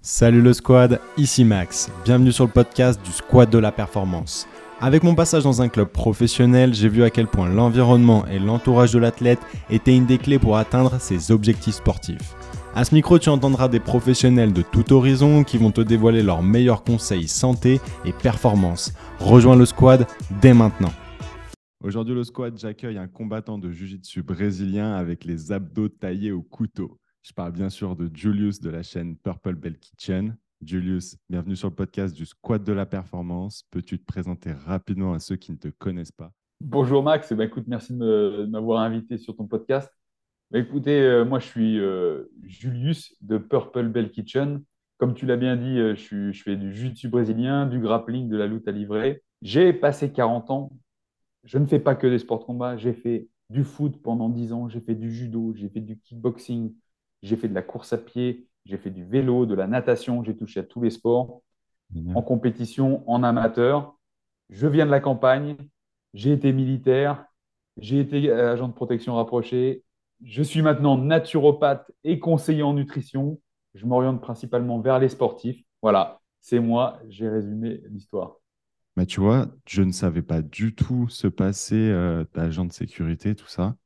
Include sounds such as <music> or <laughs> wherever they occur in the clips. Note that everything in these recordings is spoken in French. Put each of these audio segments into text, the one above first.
Salut le squad, ici Max. Bienvenue sur le podcast du Squad de la Performance. Avec mon passage dans un club professionnel, j'ai vu à quel point l'environnement et l'entourage de l'athlète étaient une des clés pour atteindre ses objectifs sportifs. À ce micro, tu entendras des professionnels de tout horizon qui vont te dévoiler leurs meilleurs conseils santé et performance. Rejoins le squad dès maintenant. Aujourd'hui, le squad, j'accueille un combattant de jiu-jitsu brésilien avec les abdos taillés au couteau. Je parle bien sûr de Julius de la chaîne Purple Bell Kitchen. Julius, bienvenue sur le podcast du Squad de la Performance. Peux-tu te présenter rapidement à ceux qui ne te connaissent pas? Bonjour Max, eh ben, écoute, merci de m'avoir invité sur ton podcast. Ben, écoutez, euh, moi je suis euh, Julius de Purple Bell Kitchen. Comme tu l'as bien dit, euh, je, fais du jiu-jitsu brésilien, du grappling, de la lutte à livrer. J'ai passé 40 ans. Je ne fais pas que des sports de combat. J'ai fait du foot pendant 10 ans, j'ai fait du judo, j'ai fait du kickboxing, j'ai fait de la course à pied, j'ai fait du vélo, de la natation, j'ai touché à tous les sports, en compétition, en amateur. Je viens de la campagne, j'ai été militaire, j'ai été agent de protection rapproché, je suis maintenant naturopathe et conseiller en nutrition. Je m'oriente principalement vers les sportifs. Voilà, c'est moi, j'ai résumé l'histoire. Mais tu vois, je ne savais pas du tout ce passé euh, d'agent de sécurité, tout ça,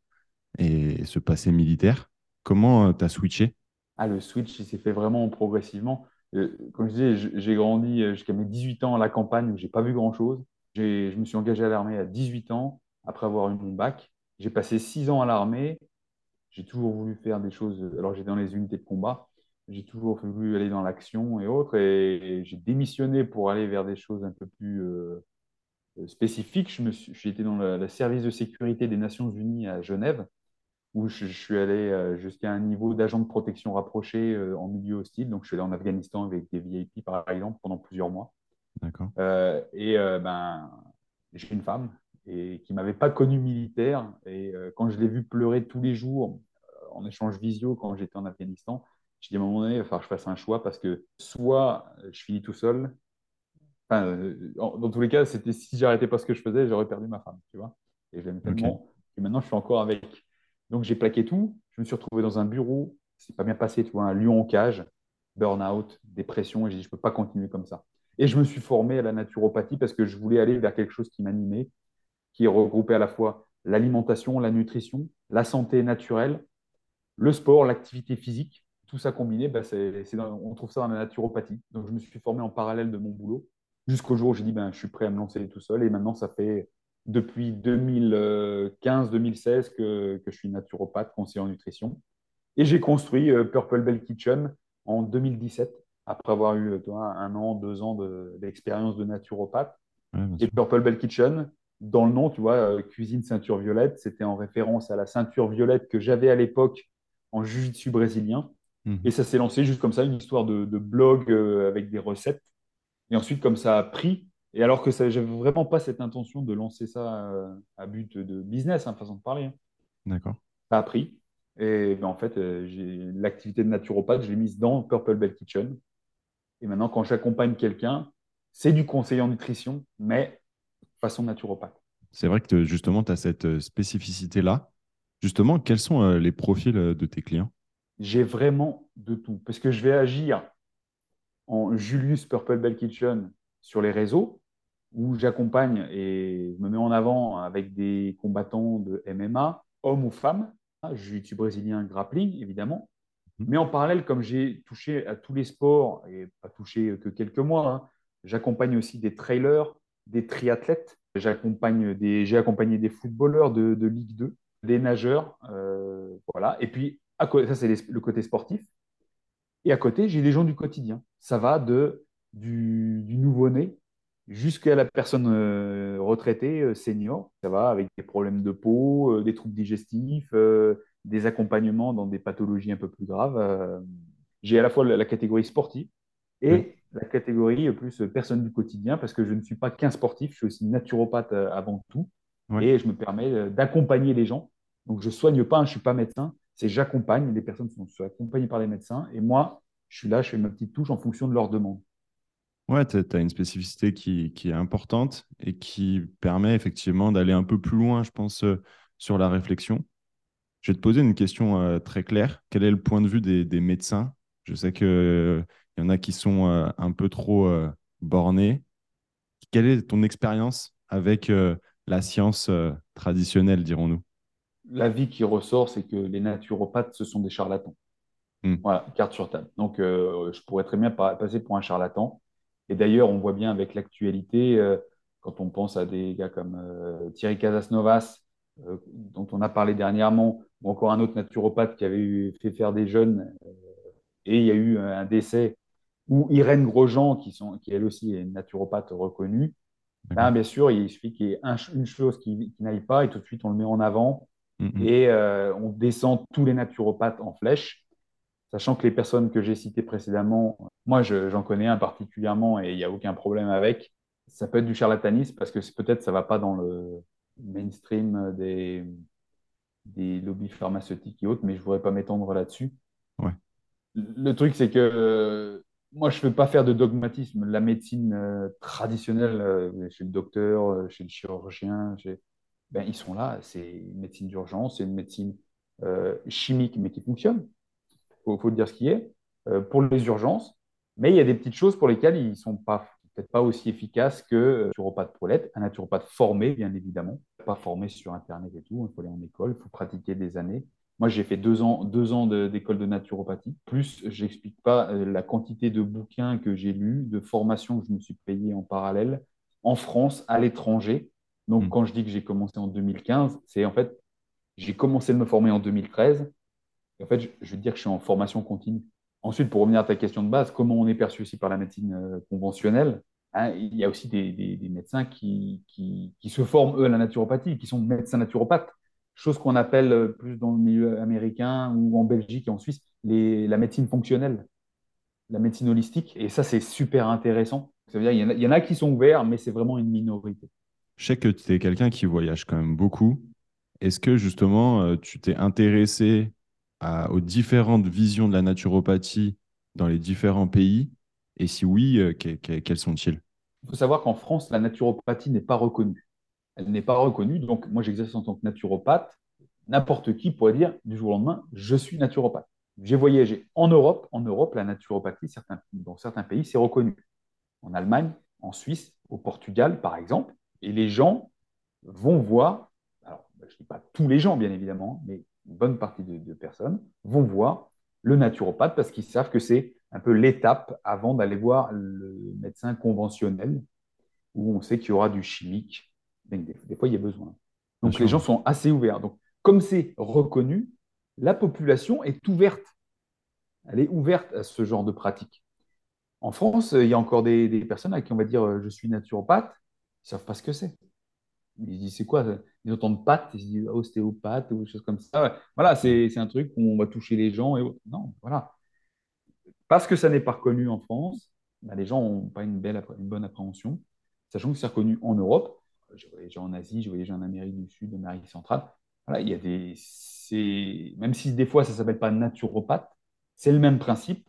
et ce passé militaire. Comment euh, tu as switché? Ah, Le switch, il s'est fait vraiment progressivement. Euh, comme je disais, j'ai grandi euh, jusqu'à mes 18 ans à la campagne où je n'ai pas vu grand-chose. Je me suis engagé à l'armée à 18 ans après avoir eu mon bac. J'ai passé 6 ans à l'armée. J'ai toujours voulu faire des choses. Alors, j'étais dans les unités de combat. J'ai toujours voulu aller dans l'action et autres. Et, j'ai démissionné pour aller vers des choses un peu plus spécifiques. Je me suis, été dans le service de sécurité des Nations Unies à Genève où je, suis allé euh, jusqu'à un niveau d'agent de protection rapproché euh, en milieu hostile. Donc, je suis allé en Afghanistan avec des VIP, par exemple, pendant plusieurs mois. D'accord. Euh, et ben, j'ai une femme et qui m'avait pas connu militaire. Et quand je l'ai vu pleurer tous les jours en échange visio quand j'étais en Afghanistan, je dit à un moment donné, il va falloir que je fasse un choix parce que soit je finis tout seul, enfin, dans tous les cas, c'était si j'arrêtais pas ce que je faisais, j'aurais perdu ma femme, tu vois. Et je l'aime tellement que maintenant je suis encore avec. Donc j'ai plaqué tout. Je me suis retrouvé dans un bureau. C'est pas bien passé, tu vois, un lion en cage, burn-out, dépression. Et j'ai dit, je peux pas continuer comme ça. Et je me suis formé à la naturopathie parce que je voulais aller vers quelque chose qui m'animait, qui regroupait à la fois l'alimentation, la nutrition, la santé naturelle, le sport, l'activité physique. Tout ça combiné, bah, on trouve ça dans la naturopathie. Donc je me suis formé en parallèle de mon boulot jusqu'au jour où j'ai dit, ben, je suis prêt à me lancer tout seul. Et maintenant, ça fait depuis 2015-2016 que, que, je suis naturopathe, conseiller en nutrition. Et j'ai construit euh, Purple Bell Kitchen en 2017, après avoir eu toi, un an, deux ans d'expérience de, naturopathe. et Purple Bell Kitchen, dans le nom, tu vois, euh, cuisine ceinture violette, c'était en référence à la ceinture violette que j'avais à l'époque en jiu-jitsu brésilien. Mhm. Et ça s'est lancé juste comme ça, une histoire de, de blog euh, avec des recettes. Et ensuite, comme ça a pris, et alors que je n'avais vraiment pas cette intention de lancer ça euh, à, but de business, hein, façon de parler. Hein. D'accord. Ça a pris. Et ben, en fait, euh, l'activité de naturopathe, je l'ai mise dans Purple Bell Kitchen. Et maintenant, quand j'accompagne quelqu'un, c'est du conseil en nutrition, mais façon naturopathe. C'est vrai que justement, tu as cette euh, spécificité-là. Justement, quels sont les profils de tes clients? J'ai vraiment de tout. Parce que je vais agir en Julius Purple Bell Kitchen sur les réseaux, où j'accompagne et je me mets en avant avec des combattants de MMA, hommes ou femmes, jiu-jitsu brésilien, grappling évidemment. Mhm. Mais en parallèle, comme j'ai touché à tous les sports, et pas touché que quelques mois, hein, j'accompagne aussi des trailers, des triathlètes, j'accompagne des, j'ai accompagné des footballeurs de, de Ligue 2, des nageurs, euh, voilà. Et puis, à, ça c'est le côté sportif. Et à côté, j'ai des gens du quotidien. Ça va de, du, du nouveau-né jusqu'à la personne euh, retraitée, euh, senior. Ça va avec des problèmes de peau, euh, des troubles digestifs, des accompagnements dans des pathologies un peu plus graves. J'ai à la fois la, catégorie sportive et la catégorie plus personne du quotidien parce que je ne suis pas qu'un sportif, je suis aussi naturopathe avant tout. Et je me permets d'accompagner les gens. Donc, je ne soigne pas, hein, je ne suis pas médecin, c'est j'accompagne. Les personnes sont, sont accompagnées par les médecins et moi, je suis là, je fais ma petite touche en fonction de leurs demandes. Ouais, tu as une spécificité qui, est importante et qui permet effectivement d'aller un peu plus loin, je pense, euh, sur la réflexion. Je vais te poser une question euh, très claire. Quel est le point de vue des, médecins? Je sais qu'il y en a qui sont euh, un peu trop euh, bornés. Quelle est ton expérience avec euh, la science traditionnelle, dirons-nous? L'avis qui ressort, c'est que les naturopathes, ce sont des charlatans. Hmm, Voilà, carte sur table. Donc, euh, je pourrais très bien pa- passer pour un charlatan. Et d'ailleurs, on voit bien avec l'actualité, euh, quand on pense à des gars comme euh, Thierry Casasnovas, euh, dont on a parlé dernièrement, ou encore un autre naturopathe qui avait eu- fait faire des jeunes, et il y a eu un décès, ou Irène Grosjean, qui, sont, qui elle aussi est une naturopathe reconnue. Ben, d'accord. bien sûr, il suffit qu'il y ait un une chose qui, qui n'aille pas, et tout de suite, on le met en avant, hmm, et on descend tous les naturopathes en flèche. Sachant que les personnes que j'ai citées précédemment, moi je- j'en connais un particulièrement et il n'y a aucun problème avec. Ça peut être du charlatanisme parce que peut-être ça ne va pas dans le mainstream des, des lobbies pharmaceutiques et autres, mais je ne voudrais pas m'étendre là-dessus. ouais, Le truc, c'est que euh, moi je ne veux pas faire de dogmatisme. La médecine euh, traditionnelle, euh, chez le docteur, chez le chirurgien, chez- ben, ils sont là. C'est une médecine d'urgence, c'est une médecine chimique, mais qui fonctionne faut, faut dire ce qui est, euh, pour les urgences. Mais il y a des petites choses pour lesquelles ils ne sont pas peut-être pas aussi efficaces que euh, un naturopathe Paulette, un naturopathe formé, bien évidemment, pas formé sur Internet et tout. Il faut aller en école, il faut pratiquer des années. Moi, j'ai fait deux ans, deux ans de- d'école de, naturopathie. Plus, j'explique pas euh, la quantité de bouquins que j'ai lus, de formations que je me suis payé en parallèle, en France, à l'étranger. Donc, hmm, quand je dis que j'ai commencé en 2015, c'est en fait, j'ai commencé de me former en 2013 en fait, je, je veux dire que je suis en formation continue. Ensuite, pour revenir à ta question de base, comment on est perçu aussi par la médecine euh, conventionnelle, hein, il y a aussi des, médecins qui, se forment, eux, à la naturopathie, qui sont médecins naturopathes, chose qu'on appelle euh, plus dans le milieu américain ou en Belgique et en Suisse, la médecine fonctionnelle, la médecine holistique. Et ça, c'est super intéressant. Ça veut dire, il y en a, il y en a qui sont ouverts, mais c'est vraiment une minorité. Je sais que tu es quelqu'un qui voyage quand même beaucoup. Est-ce que justement, euh, tu t'es intéressé aux différentes visions de la naturopathie dans les différents pays? Et si oui, euh, que- que- quels sont-ils? Il faut savoir qu'en France, la naturopathie n'est pas reconnue. Elle n'est pas reconnue. Donc, moi, j'exerce en tant que naturopathe. N'importe qui pourrait dire du jour au lendemain, je suis naturopathe. J'ai voyagé en Europe. En Europe, la naturopathie, dans certains pays, c'est reconnu. En Allemagne, en Suisse, au Portugal, par exemple. Et les gens vont voir, alors je ne dis pas tous les gens, bien évidemment, mais une bonne partie de, de personnes vont voir le naturopathe parce qu'ils savent que c'est un peu l'étape avant d'aller voir le médecin conventionnel où on sait qu'il y aura du chimique. Donc, des, des fois, il y a besoin. Bien Donc, les sûr. gens sont assez ouverts. Donc, comme c'est reconnu, la population est ouverte. Elle est ouverte à ce genre de pratique. En France, il y a encore des, des personnes à qui on va dire euh, je suis naturopathe, ils ne savent pas ce que c'est. Ils se disent c'est quoi Ils entendent pâte, ils se disent ostéopathe ou choses comme ça. Voilà, c'est un truc où on va toucher les gens. Et... Non, voilà. Parce que ça n'est pas reconnu en France, bah, les gens n'ont pas une, belle, une bonne appréhension, sachant que c'est reconnu en Europe. J'ai voyagé en Asie, j'ai voyagé en Amérique du Sud, en Amérique centrale. Voilà, il y a des, même si des fois ça ne s'appelle pas naturopathe, c'est le même principe.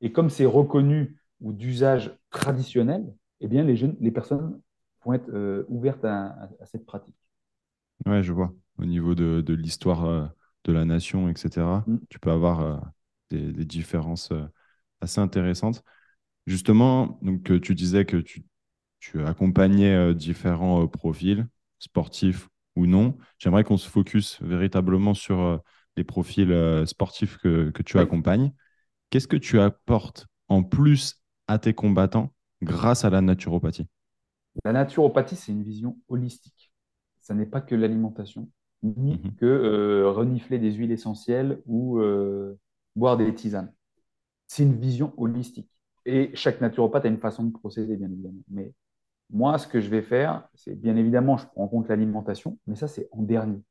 Et comme c'est reconnu ou d'usage traditionnel, eh bien les jeunes, les personnes vont être euh, ouvertes à, à- à cette pratique. Ouais, je vois. Au niveau de, de l'histoire euh, de la nation, etc., Mm. tu peux avoir euh, des, des différences euh, assez intéressantes. Justement, donc, tu disais que tu, tu accompagnais différents profils, sportifs ou non. J'aimerais qu'on se focus véritablement sur les profils sportifs que, que tu Oui, accompagnes. Qu'est-ce que tu apportes en plus à tes combattants grâce à la naturopathie? La naturopathie, c'est une vision holistique. Ça n'est pas que l'alimentation, ni Mhm. que euh, renifler des huiles essentielles ou euh, boire des tisanes. C'est une vision holistique. Et chaque naturopathe a une façon de procéder, bien évidemment. Mais moi, ce que je vais faire, c'est bien évidemment, je prends en compte l'alimentation, mais ça, c'est en dernier.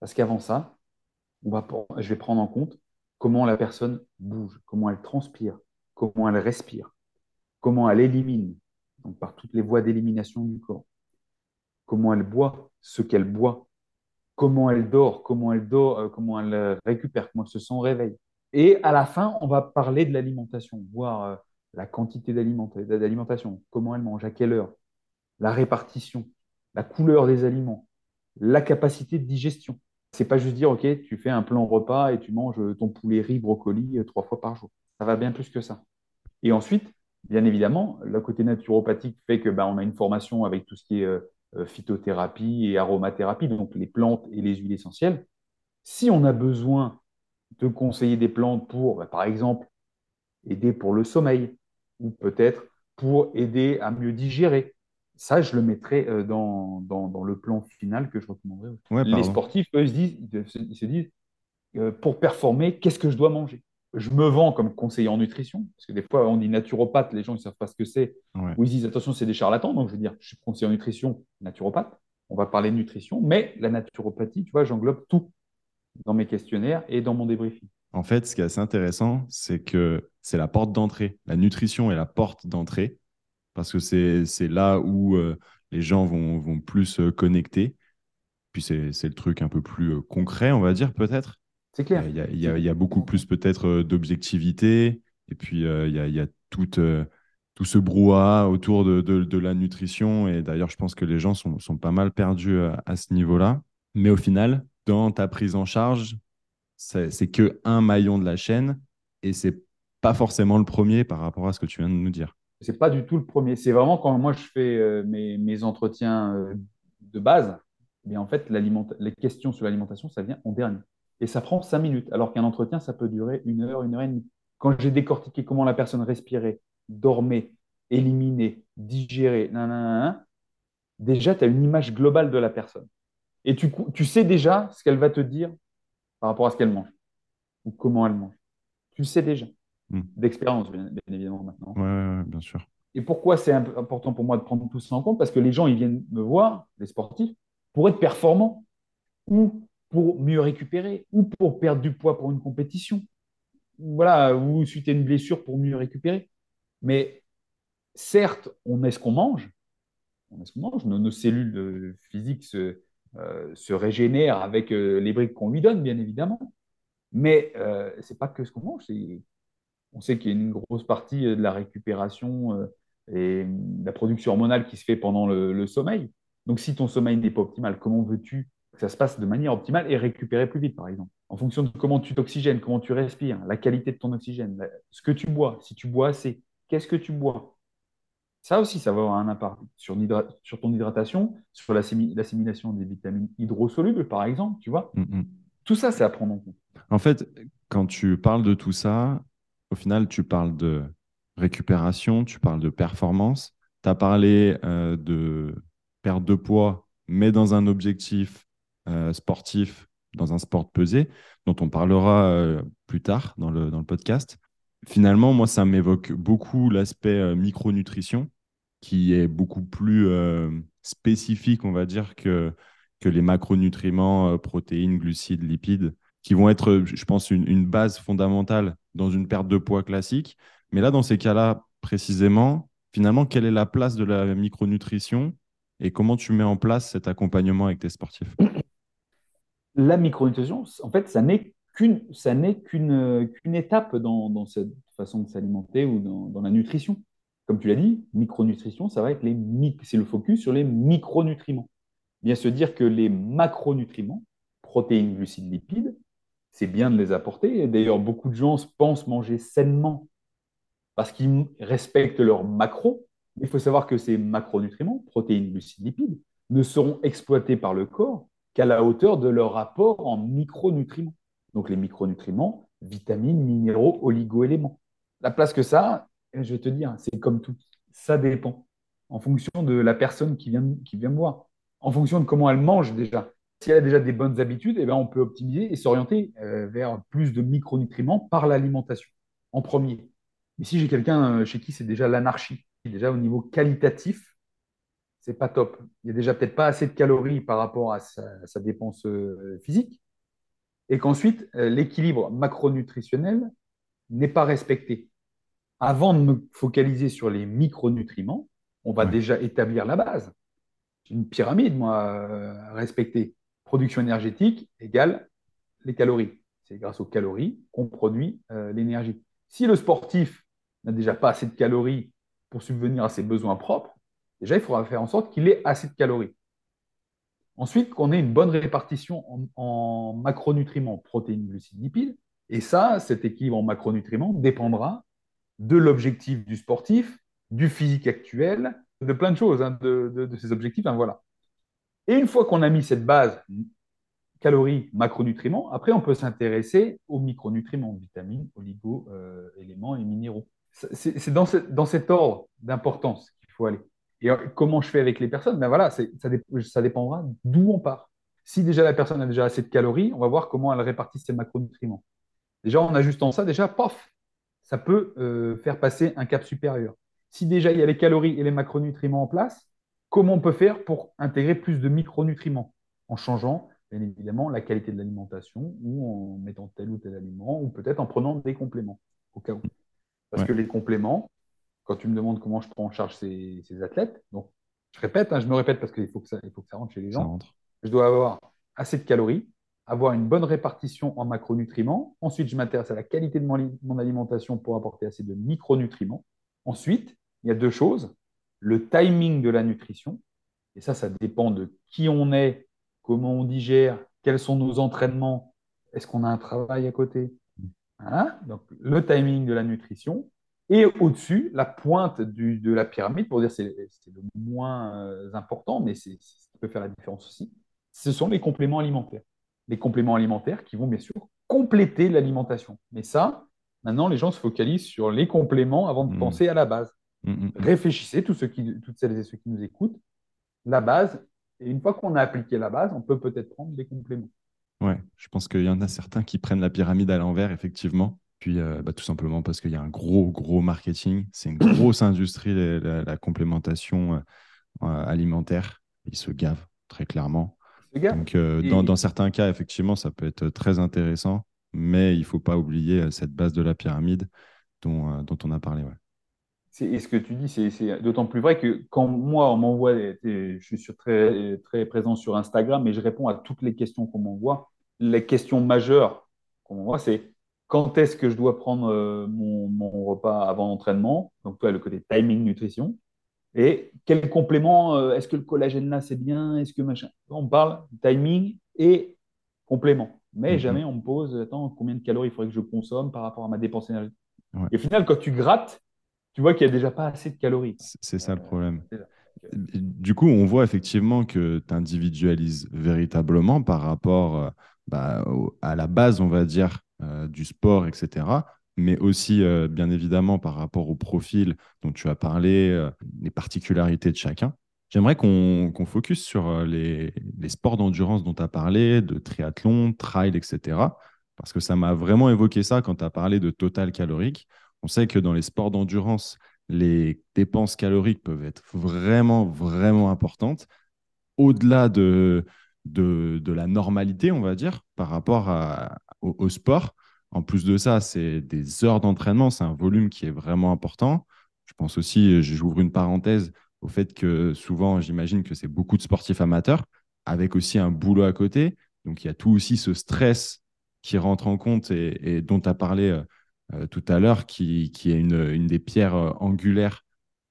Parce qu'avant ça, on va, je vais prendre en compte comment la personne bouge, comment elle transpire, comment elle respire, comment elle élimine, par toutes les voies d'élimination du corps, comment elle boit, ce qu'elle boit, comment elle dort, comment elle dort, euh, comment elle euh, récupère, comment elle se sent au réveil. Et à la fin, on va parler de l'alimentation, voir euh, la quantité d'aliment- d'alimentation, comment elle mange, à quelle heure, la répartition, la couleur des aliments, la capacité de digestion. C'est pas juste dire, OK, tu fais un plan repas et tu manges ton poulet riz brocoli trois fois par jour. Ça va bien plus que ça. Et ensuite, bien évidemment, le côté naturopathique fait que ben, on a une formation avec tout ce qui est euh, euh, phytothérapie et aromathérapie, donc les plantes et les huiles essentielles. Si on a besoin de conseiller des plantes pour, ben, par exemple, aider pour le sommeil, ou peut-être pour aider à mieux digérer, ça, je le mettrai euh, dans, dans, le plan final que je recommanderais. les sportifs, eux, ils se disent, ils se disent pour performer, qu'est-ce que je dois manger? Je me vends comme conseiller en nutrition, parce que des fois, on dit naturopathe, les gens ne savent pas ce que c'est, ou ils disent attention, c'est des charlatans. Donc, je veux dire, je suis conseiller en nutrition, naturopathe. On va parler de nutrition, mais la naturopathie, tu vois, j'englobe tout dans mes questionnaires et dans mon débriefing. En fait, ce qui est assez intéressant, c'est que c'est la porte d'entrée. La nutrition est la porte d'entrée, parce que c'est là où euh, les gens vont, vont plus euh, connecter. Puis c'est le truc un peu plus euh, concret, on va dire, peut-être. C'est clair. Il y, a, beaucoup plus peut-être euh, d'objectivité. Et puis, euh, il y, a, tout, euh, tout ce brouhaha autour de, la nutrition. Et d'ailleurs, je pense que les gens sont, pas mal perdus à, ce niveau-là. Mais au final, dans ta prise en charge, c'est que un maillon de la chaîne. Et c'est pas forcément le premier par rapport à ce que tu viens de nous dire. C'est pas du tout le premier. C'est vraiment quand moi je fais mes, mes, entretiens de base, mais en fait, les questions sur l'alimentation, ça vient en dernier et ça prend cinq minutes, alors qu'un entretien, ça peut durer une heure, une heure et demie. Quand j'ai décortiqué comment la personne respirait, dormait, éliminait, digérait, déjà, tu as une image globale de la personne. Et tu, tu sais déjà ce qu'elle va te dire par rapport à ce qu'elle mange ou comment elle mange. Tu sais déjà. Hmm. D'expérience, bien, évidemment, maintenant. Oui, bien sûr. Et pourquoi c'est important pour moi de prendre tout ça en compte? Parce que les gens, ils viennent me voir, les sportifs, pour être performants ou pour mieux récupérer ou pour perdre du poids pour une compétition. Voilà, ou suite à une blessure pour mieux récupérer. Mais certes, on est ce qu'on mange. On est ce qu'on mange. Nos, cellules physiques se, euh, se régénèrent avec euh, les briques qu'on lui donne, bien évidemment. Mais euh, ce n'est pas que ce qu'on mange. On sait qu'il y a une grosse partie de la récupération et de la production hormonale qui se fait pendant le sommeil. Donc, si ton sommeil n'est pas optimal, comment veux-tu que ça se passe de manière optimale et récupérer plus vite, par exemple. En fonction de comment tu t'oxygènes, comment tu respires, la qualité de ton oxygène, ce que tu bois, si tu bois assez, qu'est-ce que tu bois? Ça aussi, ça va avoir un impact sur, sur ton hydratation, sur l'assimilation des vitamines hydrosolubles, par exemple, tu vois? Mm, mm. Tout ça, c'est à prendre en compte. En fait, quand tu parles de tout ça, au final, tu parles de récupération, tu parles de performance, tu as parlé euh, de perte de poids, mais dans un objectif euh, sportif dans un sport pesé, dont on parlera euh, plus tard dans le, dans le podcast. Finalement, moi, ça m'évoque beaucoup l'aspect euh, micronutrition, qui est beaucoup plus spécifique, on va dire, que, que les macronutriments, protéines, glucides, lipides, qui vont être, je pense, une, une, base fondamentale dans une perte de poids classique. Mais là, dans ces cas-là, précisément, finalement, quelle est la place de la micronutrition et comment tu mets en place cet accompagnement avec tes sportifs? La micronutrition, en fait, ça n'est qu'une qu'une étape dans, cette façon de s'alimenter ou dans, la nutrition. Comme tu l'as dit, micronutrition, ça va être c'est le focus sur les micronutriments. Bien se dire que les macronutriments, protéines, glucides, lipides, c'est bien de les apporter. D'ailleurs, beaucoup de gens pensent manger sainement parce qu'ils respectent leurs macros. Il faut savoir que ces macronutriments, protéines, glucides, lipides, ne seront exploités par le corps qu'à la hauteur de leur rapport en micronutriments. Donc les micronutriments, vitamines, minéraux, oligoéléments. La place que ça, je vais te dire, c'est comme tout, ça dépend en fonction de la personne qui vient, qui vient me voir, en fonction de comment elle mange déjà. Si elle a déjà des bonnes habitudes, eh ben, on peut optimiser et s'orienter euh, vers plus de micronutriments par l'alimentation en premier. Mais si j'ai quelqu'un euh, chez qui c'est déjà l'anarchie, déjà au niveau qualitatif, c'est pas top. Il y a déjà peut-être pas assez de calories par rapport à sa, dépense euh, physique. Et qu'ensuite, euh, l'équilibre macronutritionnel n'est pas respecté. Avant de me focaliser sur les micronutriments, on va déjà établir la base. Une pyramide, moi, à respecter. Production énergétique égale les calories. C'est grâce aux calories qu'on produit euh, l'énergie. Si le sportif n'a déjà pas assez de calories pour subvenir à ses besoins propres, Déjà, il faudra faire en sorte qu'il ait assez de calories. Ensuite, qu'on ait une bonne répartition en, macronutriments, protéines, glucides, lipides, Et ça, cet équilibre en macronutriments dépendra de l'objectif du sportif, du physique actuel, de plein de choses, hein, de, de, ces objectifs. Hein. Et une fois qu'on a mis cette base calories, macronutriments, après on peut s'intéresser aux micronutriments, vitamines, oligo, euh, et minéraux. C'est dans, dans, cet ordre d'importance qu'il faut aller. Et comment je fais avec les personnes? Ben voilà, ça, ça dépendra d'où on part. Si déjà la personne a déjà assez de calories, on va voir comment elle répartit ses macronutriments. Déjà, en ajustant ça, déjà, paf, ça peut euh, faire passer un cap supérieur. Si déjà il y a les calories et les macronutriments en place, comment on peut faire pour intégrer plus de micronutriments? En changeant, bien évidemment, la qualité de l'alimentation ou en mettant tel ou tel aliment ou peut-être en prenant des compléments, au cas où. Parce que les compléments, quand tu me demandes comment je prends en charge ces, athlètes, donc je répète, hein, je me répète parce qu'il faut, que ça, faut que ça rentre chez les gens. Je dois avoir assez de calories, avoir une bonne répartition en macronutriments. Ensuite, je m'intéresse à la qualité de mon, alimentation pour apporter assez de micronutriments. Ensuite, il y a deux choses. Le timing de la nutrition. Et ça, ça dépend de qui on est, comment on digère, quels sont nos entraînements, est-ce qu'on a un travail à côté? Donc, le timing de la nutrition. Et au-dessus, la pointe de la pyramide, pour dire c'est le moins euh, important, mais c'est ce qui peut faire la différence aussi, ce sont les compléments alimentaires. Les compléments alimentaires qui vont bien sûr compléter l'alimentation. Mais ça, maintenant, les gens se focalisent sur les compléments avant de mmh. penser à la base. Mmh, mmh, Réfléchissez, tous ceux qui, toutes celles et ceux qui nous écoutent, la base, et une fois qu'on a appliqué la base, on peut peut-être prendre des compléments. Ouais, je pense qu'il y en a certains qui prennent la pyramide à l'envers, effectivement. Puis euh, bah, tout simplement parce qu'il y a un gros, gros marketing. C'est une grosse <coughs> industrie, la, complémentation euh, alimentaire. Ils se gavent, très clairement. Donc, euh, dans, certains cas, effectivement, ça peut être très intéressant, mais il ne faut pas oublier euh, cette base de la pyramide dont, euh, dont on a parlé. Ouais. Et ce que tu dis, c'est d'autant plus vrai que quand moi, on m'envoie, je suis sur très, très présent sur Instagram et je réponds à toutes les questions qu'on m'envoie. Les questions majeures qu'on m'envoie, c'est quand est-ce que je dois prendre mon, mon repas avant l'entraînement? Donc, toi, le côté timing nutrition. Et quel complément euh, Est-ce que le collagène là, c'est bien? Est-ce que machin? On parle timing et complément. Mais mhm. jamais on me pose attends, combien de calories il faudrait que je consomme par rapport à ma dépense énergétique? Et au final, quand tu grattes, tu vois qu'il n'y a déjà pas assez de calories. C'est ça le problème. Du coup, on voit effectivement que tu individualises véritablement par rapport euh, bah, à la base, on va dire, euh, du sport, etc mais aussi euh, bien évidemment par rapport au profil dont tu as parlé, euh, les particularités de chacun. J'aimerais qu'on focus sur euh, les, sports d'endurance dont tu as parlé, de triathlon, trail, etc. Parce que ça m'a vraiment évoqué ça quand tu as parlé de total calorique. On sait que dans les sports d'endurance, les dépenses caloriques peuvent être vraiment, vraiment importantes, au-delà de, de, la normalité, on va dire, par rapport au sport. En plus de ça, c'est des heures d'entraînement, c'est un volume qui est vraiment important. Je pense aussi, j'ouvre une parenthèse, au fait que souvent, j'imagine que c'est beaucoup de sportifs amateurs, avec aussi un boulot à côté. Donc, il y a tout aussi ce stress qui rentre en compte et, dont tu as parlé euh, euh, tout à l'heure, qui, est une, des pierres euh, angulaires,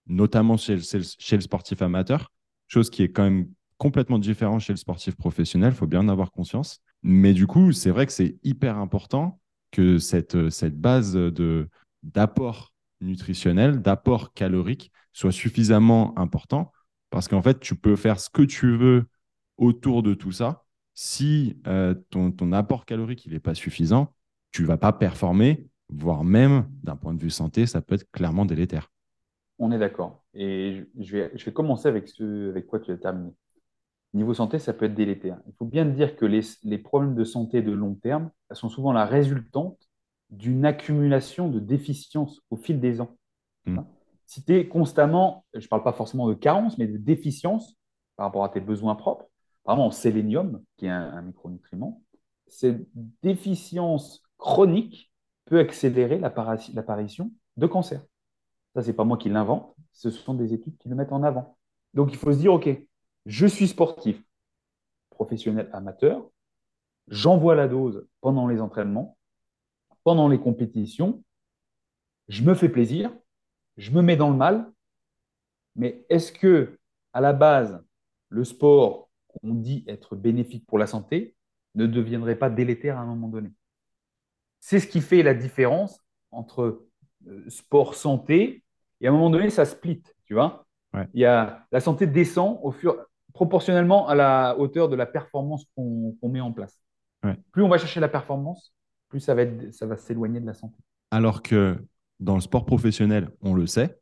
notamment chez, chez, le sportif amateur, chose qui est quand même complètement différente chez le sportif professionnel, il faut bien en avoir conscience. Mais du coup, c'est vrai que c'est hyper important que cette, cette base d'apport nutritionnel, d'apport calorique soit suffisamment important parce qu'en fait, tu peux faire ce que tu veux autour de tout ça. Si euh, ton, ton, apport calorique n'est pas suffisant, tu ne vas pas performer, voire même d'un point de vue santé, ça peut être clairement délétère. On est d'accord. Et je vais, je vais commencer avec ce avec quoi tu as terminé. Niveau santé, ça peut être délétère. Il faut bien dire que les, problèmes de santé de long terme sont souvent la résultante d'une accumulation de déficiences au fil des ans. Mmh. Hein? Si tu es constamment, je ne parle pas forcément de carence, mais de déficience par rapport à tes besoins propres, vraiment en sélénium, qui est un, micronutriment, cette déficience chronique peut accélérer l'apparition de cancer. Ça, ce n'est pas moi qui l'invente, ce sont des études qui le mettent en avant. Donc, il faut se dire, OK, je suis sportif, professionnel amateur, j'envoie la dose pendant les entraînements, pendant les compétitions, je me fais plaisir, je me mets dans le mal, mais est-ce que à la base, le sport qu'on dit être bénéfique pour la santé ne deviendrait pas délétère à un moment donné? C'est ce qui fait la différence entre euh, sport santé et à un moment donné, ça split, tu vois? Il y a la santé descend au fur proportionnellement à la hauteur de la performance qu'on met en place. Plus on va chercher la performance, plus ça va, ça va s'éloigner de la santé. Alors que dans le sport professionnel, on le sait,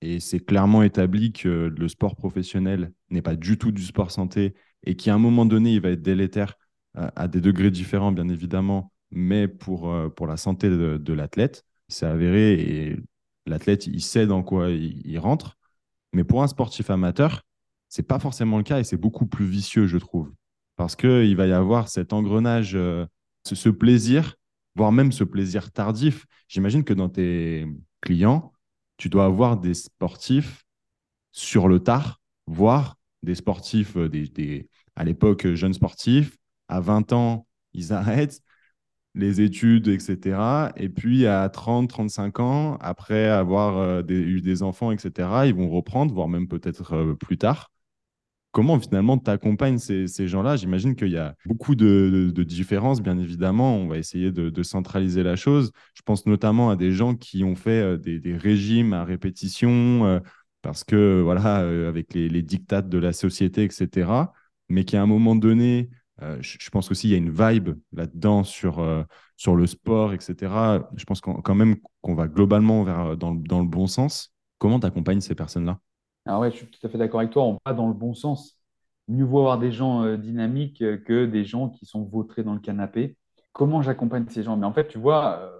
et c'est clairement établi que le sport professionnel n'est pas du tout du sport santé et qu'à un moment donné, il va être délétère euh, à des degrés différents, bien évidemment, mais pour, euh, pour la santé de, l'athlète, c'est avéré et l'athlète, il sait dans quoi il, rentre. Mais pour un sportif amateur, c'est pas forcément le cas et c'est beaucoup plus vicieux, je trouve. Parce qu'il va y avoir cet engrenage, euh, ce, plaisir, voire même ce plaisir tardif. J'imagine que dans tes clients, tu dois avoir des sportifs sur le tard, voire des sportifs, euh, à l'époque jeunes sportifs, à 20 ans, ils arrêtent les études, etc. Et puis à 30, 35 ans, après avoir euh, eu des enfants, etc., ils vont reprendre, voire même peut-être euh, plus tard. Comment finalement tu accompagnes ces, gens-là? J'imagine qu'il y a beaucoup de, différences, bien évidemment. On va essayer de, centraliser la chose. Je pense notamment à des gens qui ont fait euh, des, régimes à répétition parce que, voilà, avec les, les dictates de la société, etc., mais qui à un moment donné euh, je, pense aussi qu'il y a une vibe là-dedans sur, euh, sur le sport, etc. Je pense quand même qu'on va globalement vers, euh, dans, dans, le bon sens. Comment tu accompagnes ces personnes-là? Ah ouais, je suis tout à fait d'accord avec toi. On va dans le bon sens. Mieux vaut avoir des gens dynamiques que des gens qui sont vautrés dans le canapé. Comment j'accompagne ces gens? Mais en fait, tu vois,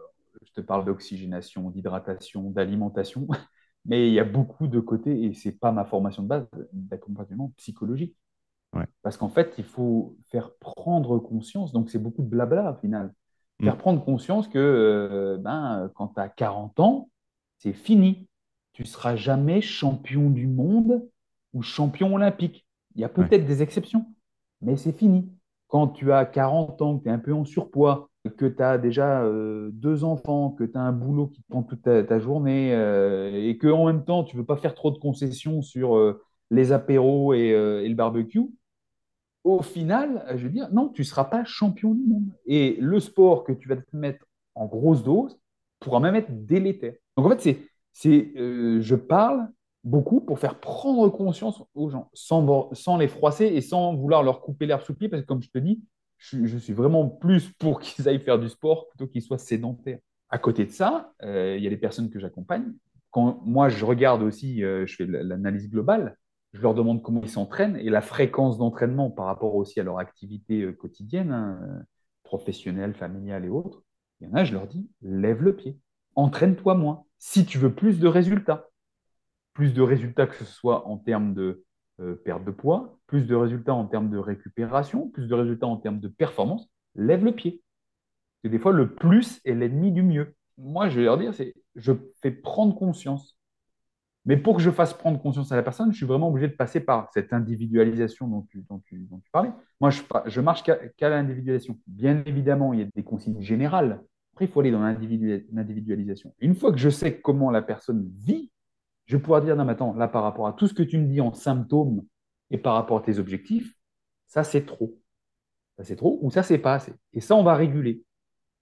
je te parle d'oxygénation, d'hydratation, d'alimentation, <laughs> mais il y a beaucoup de côtés, et ce n'est pas ma formation de base, d'accompagnement psychologique. Parce qu'en fait, il faut faire prendre conscience, donc c'est beaucoup de blabla au final, mm. faire prendre conscience que euh, ben, quand tu as 40 ans, c'est fini. Tu seras jamais champion du monde ou champion olympique. Il y a peut-être des exceptions, mais c'est fini. Quand tu as 40 ans, que tu es un peu en surpoids, que tu as déjà euh, deux enfants, que tu as un boulot qui te prend toute ta, journée euh, et que en même temps, tu ne veux pas faire trop de concessions sur les apéros et, et le barbecue, au final, je veux dire, non, tu ne seras pas champion du monde. Et le sport que tu vas te mettre en grosse dose pourra même être délétère. Donc en fait, c'est, c'est, euh, je parle beaucoup pour faire prendre conscience aux gens, sans, les froisser et sans vouloir leur couper l'herbe sous le pied, parce que comme je te dis, je, suis vraiment plus pour <laughs> qu'ils aillent faire du sport plutôt qu'ils soient sédentaires. À côté de ça, euh, il y a des personnes que j'accompagne. Quand moi, je regarde aussi, euh, je fais l'analyse globale, je leur demande comment ils s'entraînent et la fréquence d'entraînement par rapport aussi à leur activité euh, quotidienne, hein, professionnelle, familiale et autres. Il y en a, je leur dis, lève le pied, entraîne-toi moins. Si tu veux plus de résultats, plus de résultats que ce soit en termes de euh, perte de poids, plus de résultats en termes de récupération, plus de résultats en termes de performance, lève le pied. Que des fois, le plus est l'ennemi du mieux. Moi, je vais leur dire, c'est je fais prendre conscience mais pour que je fasse prendre conscience à la personne, je suis vraiment obligé de passer par cette individualisation dont tu, parlais. Moi, je, je marche qu'à l'individualisation. Bien évidemment, il y a des consignes générales. Après, il faut aller dans l'individualisation. Une fois que je sais comment la personne vit, je vais pouvoir dire, non, mais attends, là, par rapport à tout ce que tu me dis en symptômes et par rapport à tes objectifs, ça, c'est trop. Ça, c'est trop ou ça, c'est pas assez. Et ça, on va réguler.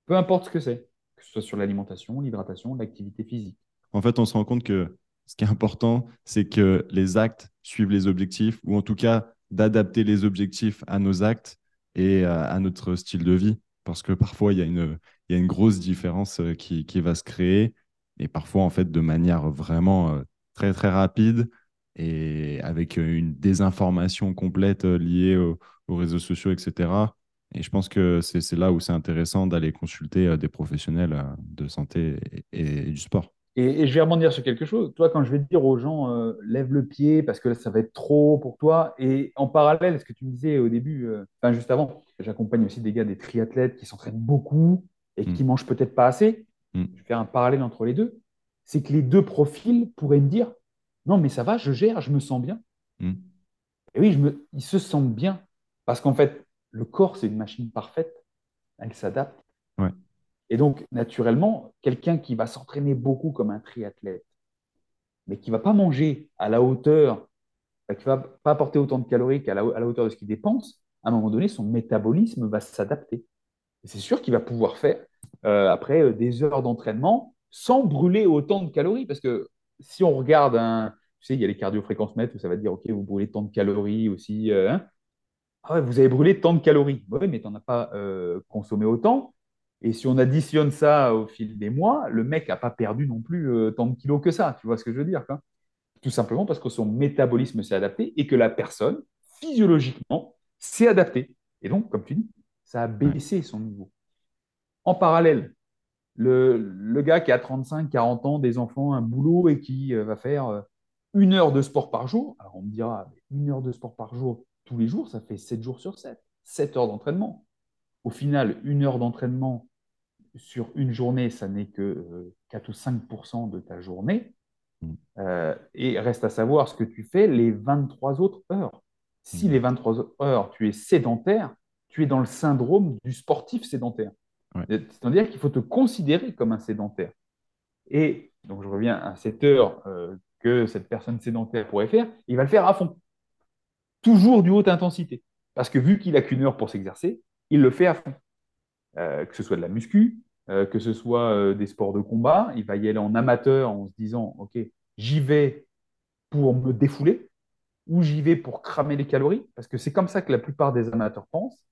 Peu importe ce que c'est, que ce soit sur l'alimentation, l'hydratation, l'activité physique. En fait, on se rend compte que ce qui est important, c'est que les actes suivent les objectifs, ou en tout cas d'adapter les objectifs à nos actes et à, notre style de vie. Parce que parfois, il y a une, grosse différence euh, qui, va se créer, et parfois, en fait, de manière vraiment euh, très, très rapide, et avec une désinformation complète euh, liée aux réseaux sociaux, etc. Et je pense que c'est là où c'est intéressant d'aller consulter des professionnels de santé et du sport. Et, je vais rebondir sur quelque chose. Toi, quand je vais dire aux gens, euh, lève le pied parce que là, ça va être trop pour toi. Et en parallèle, ce que tu me disais au début, euh, enfin juste avant, j'accompagne aussi des gars, des triathlètes qui s'entraînent beaucoup et qui mm. mangent peut-être pas assez. Mm. Je vais faire un parallèle entre les deux. C'est que les deux profils pourraient me dire, non, mais ça va, je gère, je me sens bien. Mm. Et oui, je me, ils se sentent bien parce qu'en fait, le corps, c'est une machine parfaite. Elle s'adapte. Ouais. Et donc, naturellement, quelqu'un qui va s'entraîner beaucoup comme un triathlète, mais qui ne va pas manger à la hauteur, qui ne va pas apporter autant de calories qu'à la, hauteur de ce qu'il dépense, à un moment donné, son métabolisme va s'adapter. c'est sûr qu'il va pouvoir faire, euh, après euh, des heures d'entraînement, sans brûler autant de calories. Parce que si on regarde un. Tu sais, il y a les cardiofréquences-mètres où ça va dire, OK, vous brûlez tant de calories aussi. Euh, hein. ah ouais, vous avez brûlé tant de calories. Oui, mais tu n'en as pas consommé autant. Et si on additionne ça au fil des mois, le mec n'a pas perdu non plus tant de kilos que ça. Tu vois ce que je veux dire quoi Tout simplement parce que son métabolisme s'est adapté et que la personne, physiologiquement, s'est adaptée. Et donc, comme tu dis, ça a baissé son niveau. En parallèle, le, gars qui a 35, 40 ans, des enfants, un boulot et qui euh, va faire euh, une heure de sport par jour, alors on me dira, une heure de sport par jour tous les jours, ça fait 7 jours sur 7, 7 heures d'entraînement. Au final, une heure d'entraînement sur une journée, ça n'est que 4 euh, ou 5% de ta journée. Mm. et reste à savoir ce que tu fais les 23 autres heures. Si mm. les 23 heures, tu es sédentaire, tu es dans le syndrome du sportif sédentaire. C'est-à-dire qu'il faut te considérer comme un sédentaire. Et donc, je reviens à cette heure euh, que cette personne sédentaire pourrait faire, il va le faire à fond. Toujours du haute intensité. Parce que vu qu'il n'a qu'une heure pour s'exercer, il le fait à fond. Euh, que ce soit de la muscu, euh, que ce soit des sports de combat, il va y aller en amateur en se disant, OK, j'y vais pour me défouler, ou j'y vais pour cramer les calories, parce que c'est comme ça que la plupart des amateurs pensent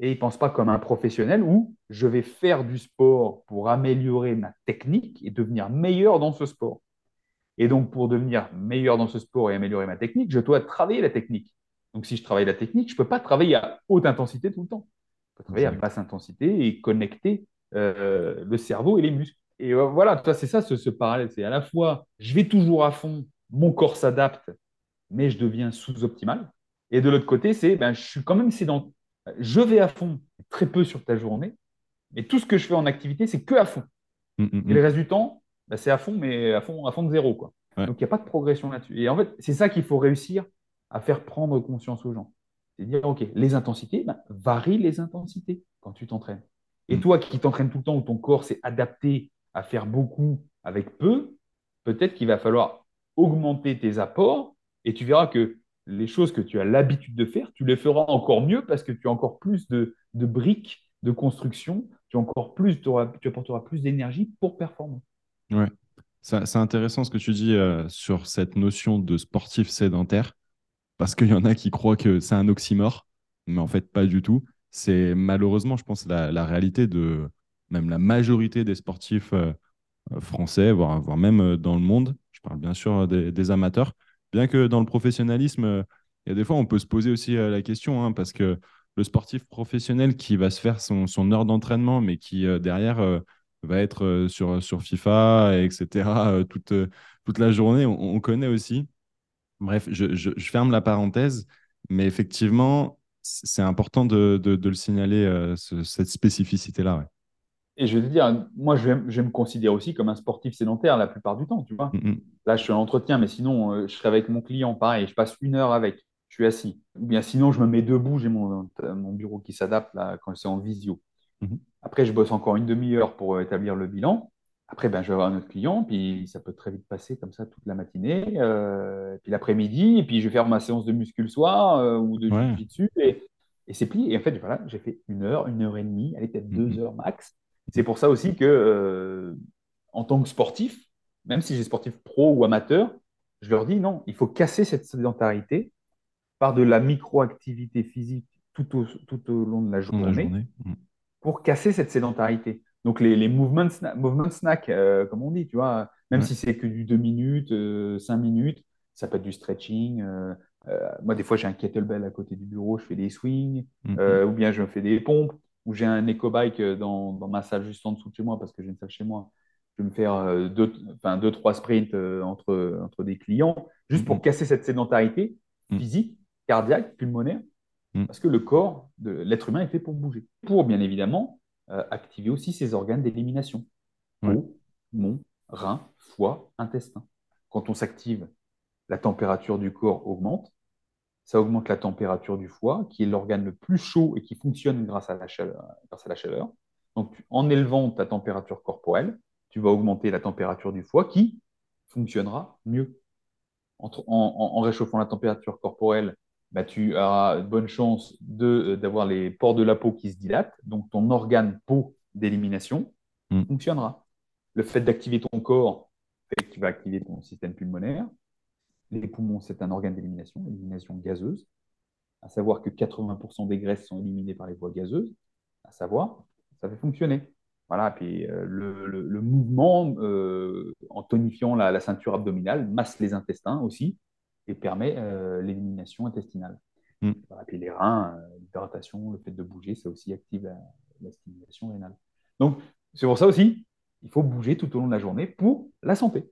et il ne pense pas comme un professionnel où je vais faire du sport pour améliorer ma technique et devenir meilleur dans ce sport. Et donc, pour devenir meilleur dans ce sport et améliorer ma technique, je dois travailler la technique. Donc, si je travaille la technique, je ne peux pas travailler à haute intensité tout le temps. Peux travailler à basse intensité et connecter euh, le cerveau et les muscles. Et euh, voilà, c'est ça ce, ce parallèle. C'est à la fois, je vais toujours à fond, mon corps s'adapte, mais je deviens sous-optimal. Et de l'autre côté, c'est ben, je suis quand même sédentaire je vais à fond très peu sur ta journée, mais tout ce que je fais en activité, c'est que à fond. Mm, mm, et le mm. reste du temps, bah, c'est à fond, mais à fond, à fond de zéro. Quoi. Donc, il n'y a pas de progression là-dessus. Et en fait, c'est ça qu'il faut réussir à faire prendre conscience aux gens. C'est dire, OK, les intensités, bah, varie les intensités quand tu t'entraînes. Et toi qui t'entraînes tout le temps, où ton corps s'est adapté à faire beaucoup avec peu, peut-être qu'il va falloir augmenter tes apports et tu verras que les choses que tu as l'habitude de faire, tu les feras encore mieux parce que tu as encore plus de, briques de construction, tu, as encore plus, tu apporteras plus d'énergie pour performer. Ouais, c'est intéressant ce que tu dis euh, sur cette notion de sportif sédentaire, parce qu'il y en a qui croient que c'est un oxymore, mais en fait pas du tout. C'est malheureusement, je pense, la, réalité de même la majorité des sportifs euh, français, voire, même euh, dans le monde. Je parle bien sûr des amateurs Bien que dans le professionnalisme, euh, il y a des fois, on peut se poser aussi euh, la question, hein, parce que le sportif professionnel qui va se faire son, heure d'entraînement, mais qui euh, derrière va être sur, sur FIFA, etc., toute, toute la journée, on, connaît aussi. Bref, je, ferme la parenthèse, mais effectivement, c'est important de, le signaler, cette spécificité-là. Et je vais te dire, moi, je vais, me considérer aussi comme un sportif sédentaire la plupart du temps, tu vois. Mm, mm. Là, je suis en entretien, mais sinon, euh, je serai avec mon client, pareil, je passe une heure avec, je suis assis. Ou bien sinon, je me mets debout, j'ai mon, mon bureau qui s'adapte là quand c'est en visio. Mm-hmm. Après, je bosse encore une demi-heure pour euh, établir le bilan. Après, ben, je vais avoir un autre client, puis ça peut très vite passer comme ça toute la matinée, euh, puis l'après-midi, et puis je vais faire ma séance de muscu le soir ou de ouais. dessus et, et c'est plié. Et en fait, voilà, j'ai fait une heure, une heure et demie, allez, peut-être deux mm-hmm. heures max. C'est pour ça aussi que, euh, en tant que sportif, même si j'ai sportif pro ou amateur, je leur dis non, il faut casser cette sédentarité par de la micro-activité physique tout au, tout au long de la journée, mm. pour casser cette sédentarité. Donc les, les movement, snack, euh, comme on dit, tu vois, même si c'est que du 2 minutes, 5 euh, minutes, ça peut être du stretching. moi, des fois, j'ai un kettlebell à côté du bureau, je fais des swings, mm-hmm. ou bien je me fais des pompes où j'ai un éco-bike euh, dans, dans, ma salle juste en dessous de chez moi, parce que j'ai une salle chez moi. Je vais me faire euh, deux, enfin, deux trois sprints euh, entre, entre des clients, juste pour mhm. casser cette sédentarité mhm. physique, cardiaque, pulmonaire, mhm. parce que le corps de l'être humain est fait pour bouger. Pour, bien évidemment, activer aussi ses organes d'élimination. Peau, mon, rein, foie, intestin. Quand on s'active, la température du corps augmente, ça augmente la température du foie, qui est l'organe le plus chaud et qui fonctionne grâce à la chaleur. Grâce à la chaleur. Donc, en élevant ta température corporelle, tu vas augmenter la température du foie qui fonctionnera mieux. En, réchauffant la température corporelle, bah, tu auras de bonnes chances d'avoir les pores de la peau qui se dilatent, donc ton organe peau d'élimination Mm. fonctionnera. Le fait d'activer ton corps fait qu'il va activer ton système pulmonaire. Les poumons, c'est un organe d'élimination, élimination gazeuse. À savoir que 80% des graisses sont éliminées par les voies gazeuses. À savoir, ça fait fonctionner. Voilà, puis euh, le, le- le mouvement, euh, en tonifiant la, la ceinture abdominale, masse les intestins aussi et permet euh, l'élimination intestinale. Mm. Voilà, puis les reins, euh, l'hydratation, le fait de bouger, ça aussi active la, la stimulation rénale. Donc, c'est pour ça aussi, il faut bouger tout au long de la journée pour la santé.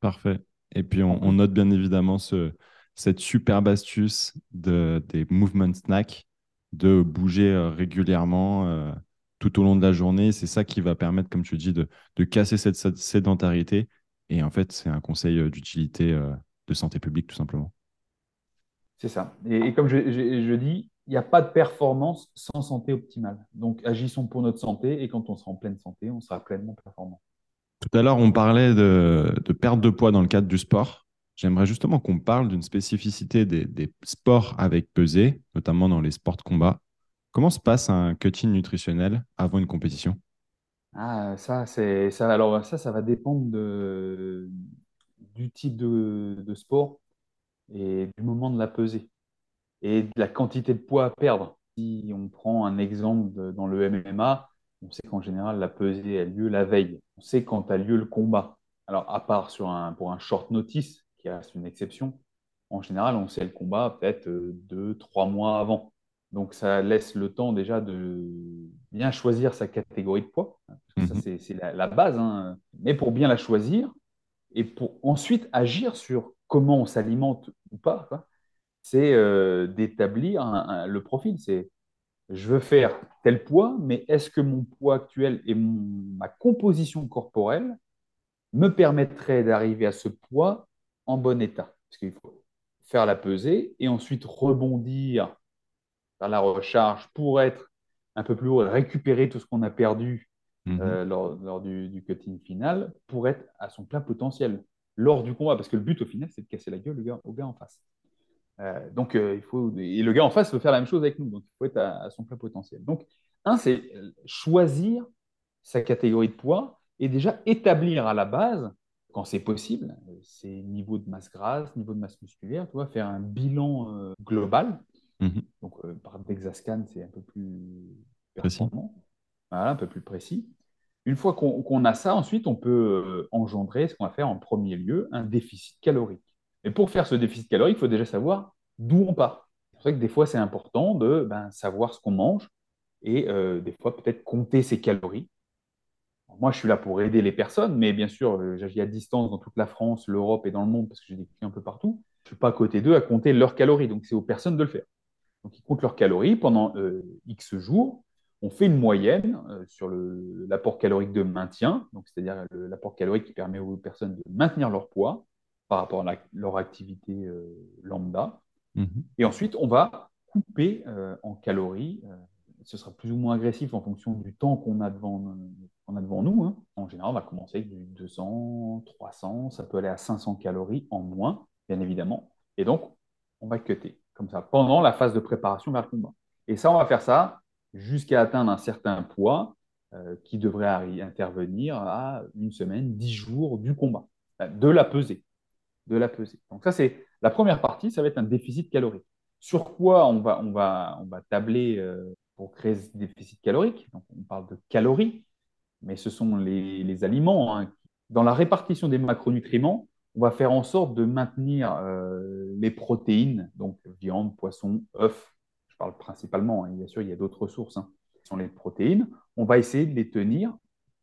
Parfait. Et puis, on, on note bien évidemment ce, cette superbe astuce de, des movement snacks, de bouger euh, régulièrement euh, tout au long de la journée. C'est ça qui va permettre, comme tu dis, de, de casser cette sé- sédentarité. Et en fait, c'est un conseil d'utilité de santé publique, tout simplement. C'est ça. Et, et comme je, je- je dis, il n'y a pas de performance sans santé optimale. Donc, agissons pour notre santé et quand on sera en pleine santé, on sera pleinement performant. Tout à l'heure, on parlait de, de perte de poids dans le cadre du sport. J'aimerais justement qu'on parle d'une spécificité des, des sports avec pesée, notamment dans les sports de combat. Comment se passe un cutting nutritionnel avant une compétition? Ah, ça, c'est ça. Alors, ça, ça va dépendre de, du type de, de sport et du moment de la pesée et de la quantité de poids à perdre. Si on prend un exemple de- dans le MMA, on sait qu'en général, la pesée a lieu la veille. On sait quand a lieu le combat. Alors, à part sur un, pour un short notice, qui reste une exception, en général, on sait le combat peut-être euh, deux, trois mois avant. Donc, ça laisse le temps déjà de bien choisir sa catégorie de poids. Parce que Mhm. ça, c'est c'est la, la base. hein. Mais pour bien la choisir et pour ensuite agir sur comment on s'alimente ou pas, c'est euh, d'établir le profil. C'est je veux faire tel poids, mais est-ce que mon poids actuel et ma composition corporelle me permettraient d'arriver à ce poids en bon état? Parce qu'il faut faire la pesée et ensuite rebondir vers la recharge pour être un peu plus haut et récupérer tout ce qu'on a perdu Mhm. euh, lors, lors du, du cutting final pour être à son plein potentiel lors du combat. Parce que le but au final, c'est de casser la gueule au gars, au gars en face. Euh, donc, euh, il faut, et le gars en face veut faire la même chose avec nous. Donc, il faut être à, à son plein potentiel. Donc, un, c'est choisir sa catégorie de poids et déjà établir à la base, quand c'est possible, ses niveaux de masse grasse, niveau de masse musculaire, tu vois, faire un bilan euh, global. Mhm. Donc, par Dexascan, c'est un peu plus Précis. Voilà, un peu plus précis. Une fois qu'on a ça, ensuite, on peut euh, engendrer ce qu'on va faire en premier lieu, un déficit calorique. Et pour faire ce déficit calorique, il faut déjà savoir d'où on part. C'est pour ça que des fois, c'est important de ben, savoir ce qu'on mange et euh, des fois, peut-être compter ses calories. Moi, je suis là pour aider les personnes, mais bien sûr, euh, j'agis à distance dans toute la France, l'Europe et dans le monde parce que j'ai des clients un peu partout. Je ne suis pas à côté d'eux à compter leurs calories, donc c'est aux personnes de le faire. Donc, ils comptent leurs calories pendant X jours. On fait une moyenne euh, sur le- l'apport calorique de maintien, donc c'est-à-dire l'apport calorique qui permet aux personnes de maintenir leur poids par rapport à la- leur activité euh, lambda. Mhm. Et ensuite, on va couper euh, en calories. euh, ce sera plus ou moins agressif en fonction du temps qu'on a devant, qu'on a devant nous. hein. En général, on va commencer avec du 200, 300, ça peut aller à 500 calories en moins, bien évidemment. Et donc, on va cutter comme ça pendant la phase de préparation vers le combat. Et ça, on va faire ça jusqu'à atteindre un certain poids euh, qui devrait intervenir à une semaine, 10 jours du combat, euh, de la pesée. De la pesée. Donc ça, c'est la première partie, ça va être un déficit calorique. Sur quoi on va, on va, on va tabler euh, pour créer ce déficit calorique? Donc, on parle de calories, mais ce sont les, les aliments. hein. Dans la répartition des macronutriments, on va faire en sorte de maintenir les protéines, donc viande, poisson, œufs. Je parle principalement, hein. bien sûr, il y a d'autres ressources, hein, qui sont les protéines. On va essayer de les tenir.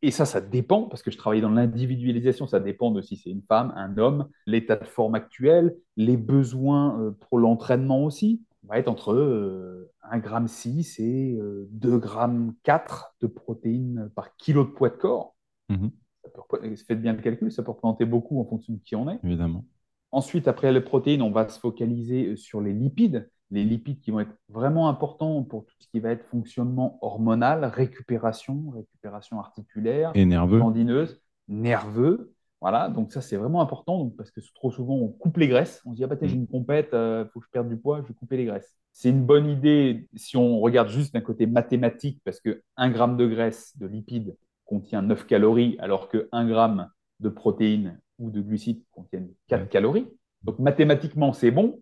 Et ça, ça dépend, parce que je travaille dans l'individualisation, ça dépend de si c'est une femme, un homme, l'état de forme actuel, les besoins euh, pour l'entraînement aussi. On va être entre euh, 1,6 g et euh, 2,4 g de protéines par kilo de poids de corps. Mhm. Ça peut- faites bien le calcul, ça peut représenter beaucoup en fonction de qui on est. Évidemment. Ensuite, après les protéines, on va se focaliser sur les lipides. Les lipides qui vont être vraiment importants pour tout ce qui va être fonctionnement hormonal, récupération, récupération articulaire, Et nerveux. tendineuse, nerveux. Voilà, donc ça c'est vraiment important parce que trop souvent on coupe les graisses. On se dit, ah bah, j'ai mm. une compète, il euh, faut que je perde du poids, je vais couper les graisses. C'est une bonne idée si on regarde juste d'un côté mathématique parce que 1 gramme de graisse, de lipides, contient 9 calories alors que 1 gramme de protéines ou de glucides contiennent 4 calories. Donc mathématiquement c'est bon,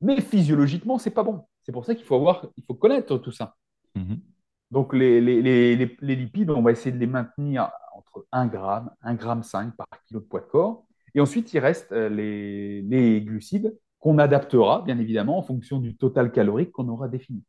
mais physiologiquement c'est pas bon. C'est pour ça qu'il faut avoir, il faut connaître tout ça. Mm-hmm. Donc les, les, lipides, on va essayer de les maintenir entre 1 gramme, 1 gramme 5 par kilo de poids de corps. Et ensuite, il reste euh, les, glucides qu'on adaptera, bien évidemment, en fonction du total calorique qu'on aura défini.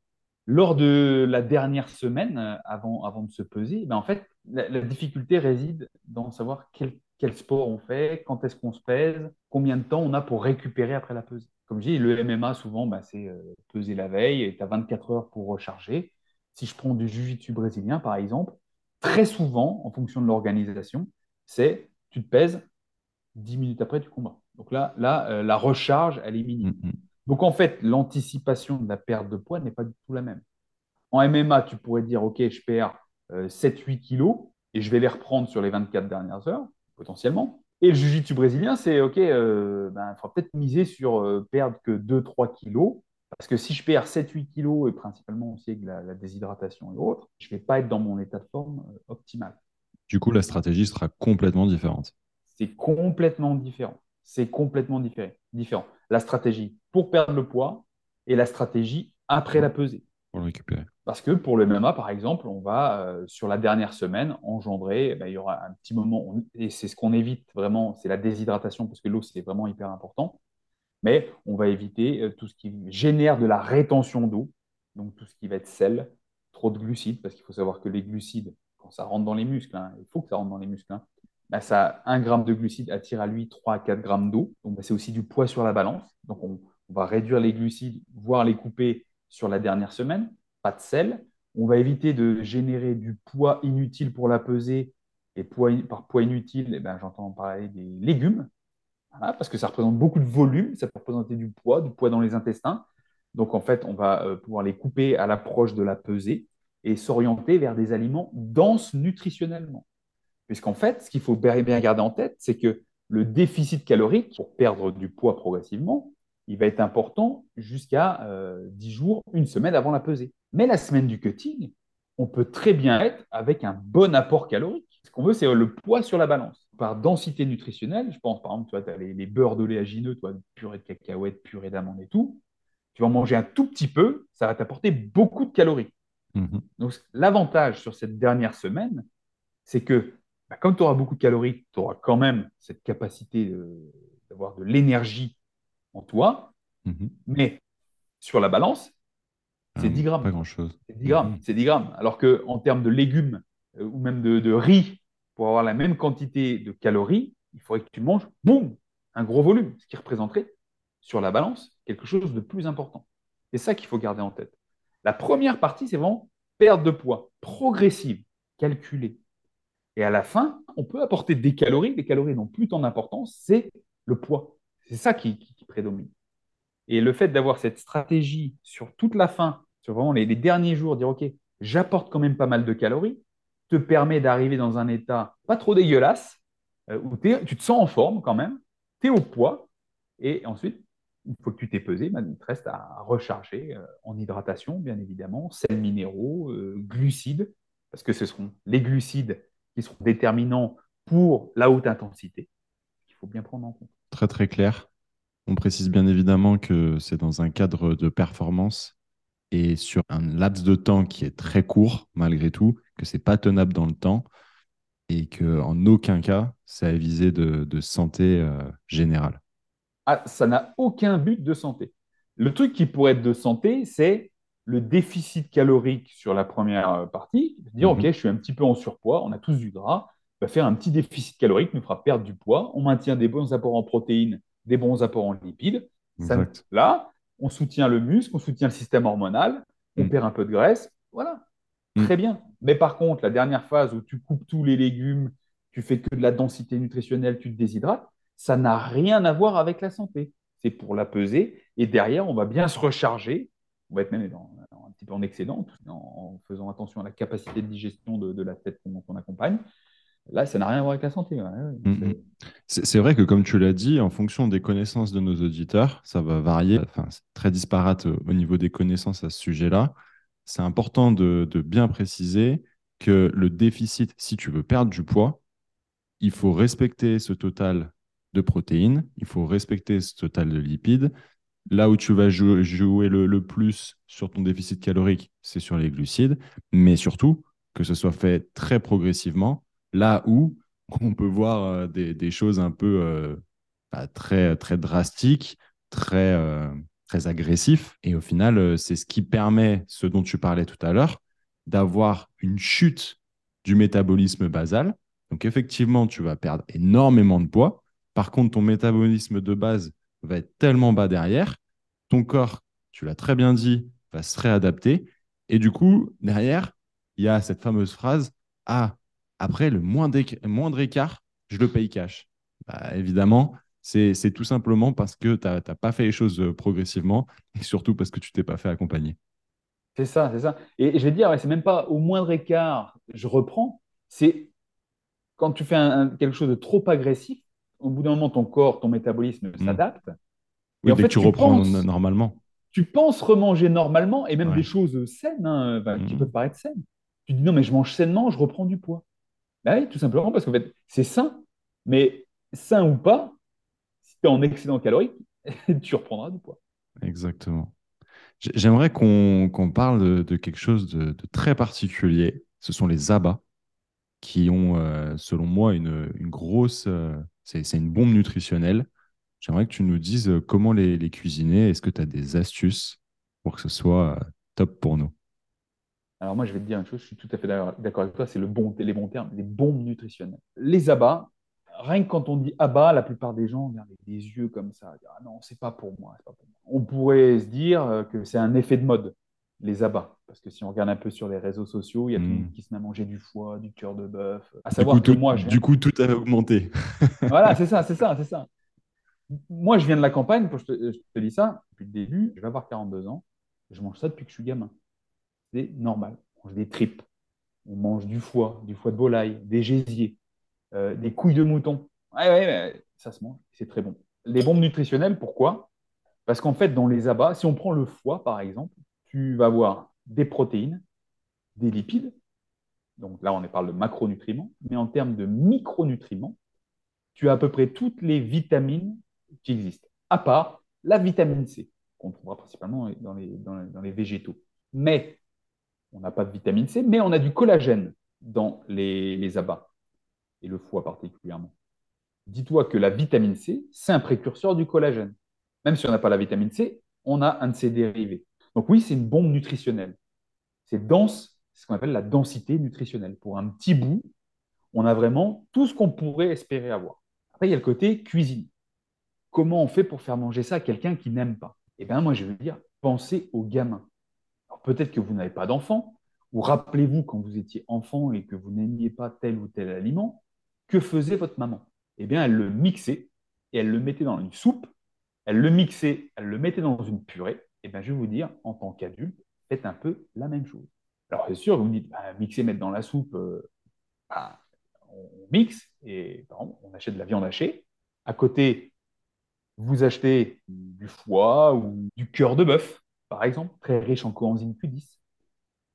Lors de la dernière semaine, euh, avant, avant de se peser, ben en fait, la, difficulté réside dans savoir quel, quel sport on fait, quand est-ce qu'on se pèse, combien de temps on a pour récupérer après la pesée. Comme je dis, le MMA, souvent, ben, c'est euh, peser la veille et tu as 24 heures pour recharger. Si je prends du jiu-jitsu brésilien, par exemple, très souvent, en fonction de l'organisation, c'est tu te pèses 10 minutes après du combat. Donc là, là euh, la recharge, elle est minime. Mm, mm. Donc en fait, l'anticipation de la perte de poids n'est pas du tout la même. En MMA, tu pourrais dire, OK, je perds 7-8 euh, kilos et je vais les reprendre sur les 24 dernières heures, potentiellement. Et le jiu-jitsu brésilien, c'est OK, euh, ben, il faudra peut-être miser sur perdre que 2-3 kilos parce que si je perds 7-8 kilos, et principalement aussi avec la, déshydratation et autres, je ne vais pas être dans mon état de forme euh, optimal. Du coup, la stratégie sera complètement différente. C'est complètement différent. C'est complètement différent. La stratégie pour perdre le poids et la stratégie après la pesée. Pour le récupérer. Parce que pour le MMA, par exemple, on va, euh, sur la dernière semaine, engendrer, eh ben, il y aura un petit moment, et c'est ce qu'on évite vraiment, c'est la déshydratation, parce que l'eau, c'est vraiment hyper important mais on va éviter euh, tout ce qui génère de la rétention d'eau, donc tout ce qui va être sel, trop de glucides, parce qu'il faut savoir que les glucides, quand ça rentre dans les muscles, hein, il faut que ça rentre dans les muscles, hein, bah, ça, 1 gramme de glucides attire à lui 3 à 4 grammes d'eau. Donc, bah, c'est aussi du poids sur la balance. Donc, on, va réduire les glucides, voire les couper sur la dernière semaine. Pas de sel. On va éviter de générer du poids inutile pour la peser. Et par poids inutile, eh ben, j'entends parler des légumes parce que ça représente beaucoup de volume, ça peut représenter du poids, du poids dans les intestins. Donc en fait, on va euh, pouvoir les couper à l'approche de la pesée et s'orienter vers des aliments denses nutritionnellement. Puisqu'en fait, ce qu'il faut bien garder en tête, c'est que le déficit calorique, pour perdre du poids progressivement, il va être important jusqu'à 10 euh, jours, une semaine avant la pesée. Mais la semaine du cutting, on peut très bien être avec un bon apport calorique. Ce qu'on veut, c'est le poids sur la balance par densité nutritionnelle, je pense par exemple, tu vois, as les, beurres d'oléagineux, toi, purée de cacahuètes, purée d'amandes et tout. Tu vas en manger un tout petit peu, ça va t'apporter beaucoup de calories. Mhm. Donc, l'avantage sur cette dernière semaine, c'est que bah, comme tu auras beaucoup de calories, tu auras quand même cette capacité d'avoir de, l'énergie en toi. Mhm. Mais sur la balance, c'est 10 ah grammes. Pas grand-chose. C'est 10 grammes. Mhm. C'est 10 grammes. Alors qu'en termes de légumes euh, ou même de riz, pour avoir la même quantité de calories, il faudrait que tu manges, boum, un gros volume, ce qui représenterait sur la balance quelque chose de plus important. C'est ça qu'il faut garder en tête. La première partie, c'est vraiment perte de poids progressive, calculée. Et à la fin, on peut apporter des calories. Les calories n'ont plus tant d'importance, c'est le poids. C'est ça qui, prédomine. Et le fait d'avoir cette stratégie sur toute la fin, sur vraiment les derniers jours, dire OK, j'apporte quand même pas mal de calories, te permet d'arriver dans un état pas trop dégueulasse, euh, où tu te sens en forme quand même, tu es au poids, et ensuite, une fois que tu t'es pesé, ben, il te reste à recharger euh, en hydratation, bien évidemment, sels minéraux, euh, glucides, parce que ce seront les glucides qui seront déterminants pour la haute intensité, qu'il faut bien prendre en compte. Très très clair. On précise bien évidemment que c'est dans un cadre de performance et sur un laps de temps qui est très court, malgré tout, que c'est pas tenable dans le temps et qu'en aucun cas, ça a visé de, santé euh, générale. Ah, ça n'a aucun but de santé. Le truc qui pourrait être de santé, c'est le déficit calorique sur la première euh, partie. Dire, OK, mhm. je suis un petit peu en surpoids, on a tous du gras, on va faire un petit déficit calorique, nous fera perdre du poids, on maintient des bons apports en protéines, des bons apports en lipides. là, on soutient le muscle, on soutient le système hormonal, on mm. perd un peu de graisse, voilà, mm. très bien. Mais par contre, la dernière phase où tu coupes tous les légumes, tu fais que de la densité nutritionnelle, tu te déshydrates, ça n'a rien à voir avec la santé. C'est pour la peser et derrière, on va bien se recharger. On va être même un petit peu en excédent en, faisant attention à la capacité de digestion de, la tête qu'on accompagne. Là, ça n'a rien à voir avec la santé. Mm, mm. C'est vrai que, comme tu l'as dit, en fonction des connaissances de nos auditeurs, ça va varier. Enfin, c'est très disparate au niveau des connaissances à ce sujet-là. C'est important de, de, bien préciser que le déficit, si tu veux perdre du poids, il faut respecter ce total de protéines, il faut respecter ce total de lipides. Là où tu vas jouer, le, plus sur ton déficit calorique, c'est sur les glucides, mais surtout que ce soit fait très progressivement, là où <laughs> on peut voir euh, des, choses un peu euh, bah, très, drastiques, très, euh, très agressifs. Et au final, c'est ce qui permet, ce dont tu parlais tout à l'heure, d'avoir une chute du métabolisme basal. Donc effectivement, tu vas perdre énormément de poids. Par contre, ton métabolisme de base va être tellement bas derrière, ton corps, tu l'as très bien dit, va se réadapter. Et du coup, derrière, il y a cette fameuse phrase Ah, après, le moindre, moindre écart, je le paye cash. Bah, évidemment, c'est tout simplement parce que tu n'as pas fait les choses euh, progressivement et surtout parce que tu t'es pas fait accompagner. C'est ça, c'est ça. Et je vais dire, c'est même pas au moindre écart, je reprends. C'est quand tu fais quelque chose de trop agressif, au bout d'un moment, ton corps, ton métabolisme mmh. s'adapte. Oui, dès que tu, reprends normalement. Tu penses remanger normalement et même des choses saines hein, qui mmh. peuvent paraître saines. Tu dis non, mais je mange sainement, je reprends du poids. Bah oui, tout simplement parce qu'en fait, c'est sain, mais sain ou pas, si tu es en excédent calorique, <laughs> tu reprendras du poids. Exactement. J'aimerais qu'on parle de, quelque chose de, très particulier. Ce sont les abats qui ont, euh, selon moi, une, grosse. Euh, c'est une bombe nutritionnelle. J'aimerais que tu nous dises euh, comment les, les cuisiner. Est-ce que tu as des astuces pour que ce soit top pour nous? Alors, moi, je vais te dire une chose, je suis tout à fait d'accord avec toi, c'est le bon, les bons termes, les bombes nutritionnelles. Les abats, rien que quand on dit abats, la plupart des gens regardent avec des yeux comme ça. Ah non, c'est pas pour moi, pas pour moi. On pourrait se dire que c'est un effet de mode, les abats. Parce que si on regarde un peu sur les réseaux sociaux, il y a tout le monde hmm. qui se met à manger du foie, du cœur de bœuf. À savoir que moi, du coup, tout a augmenté. <laughs> voilà, c'est ça, c'est ça, c'est ça. Moi, je viens de la campagne, je te, je te dis ça, depuis le début, je vais avoir 42 ans, je mange ça depuis que je suis gamin. Normal. On mange des tripes, on mange du foie, du foie de volaille, des gésiers, euh, des couilles de mouton. Ouais, ouais, ça se mange, c'est très bon. Les bombes nutritionnelles, pourquoi? Parce qu'en fait, dans les abats, si on prend le foie, par exemple, tu vas avoir des protéines, des lipides. Donc là, on parle de macronutriments. Mais en termes de micronutriments, tu as à peu près toutes les vitamines qui existent, à part la vitamine C, qu'on trouvera principalement dans les, dans les végétaux. Mais on n'a pas de vitamine C, mais on a du collagène dans les, abats, et le foie particulièrement. Dis-toi que la vitamine C, c'est un précurseur du collagène. Même si on n'a pas la vitamine C, on a un de ses dérivés. Donc oui, c'est une bombe nutritionnelle. C'est dense, c'est ce qu'on appelle la densité nutritionnelle. Pour un petit bout, on a vraiment tout ce qu'on pourrait espérer avoir. Après, il y a le côté cuisine. Comment on fait pour faire manger ça à quelqu'un qui n'aime pas? Eh bien, moi, je veux dire, pensez aux gamins. Peut-être que vous n'avez pas d'enfant, ou rappelez-vous quand vous étiez enfant et que vous n'aimiez pas tel ou tel aliment, que faisait votre maman? Eh bien, elle le mixait et elle le mettait dans une soupe, elle le mixait, elle le mettait dans une purée, eh ben, je vais vous dire, en tant qu'adulte, faites un peu la même chose. Alors, c'est sûr, vous me dites, bah, mixer, mettre dans la soupe, euh, bah, on mixe et on achète de la viande hachée. À côté, vous achetez du foie ou du cœur de bœuf, par exemple, très riche en coenzyme Q10.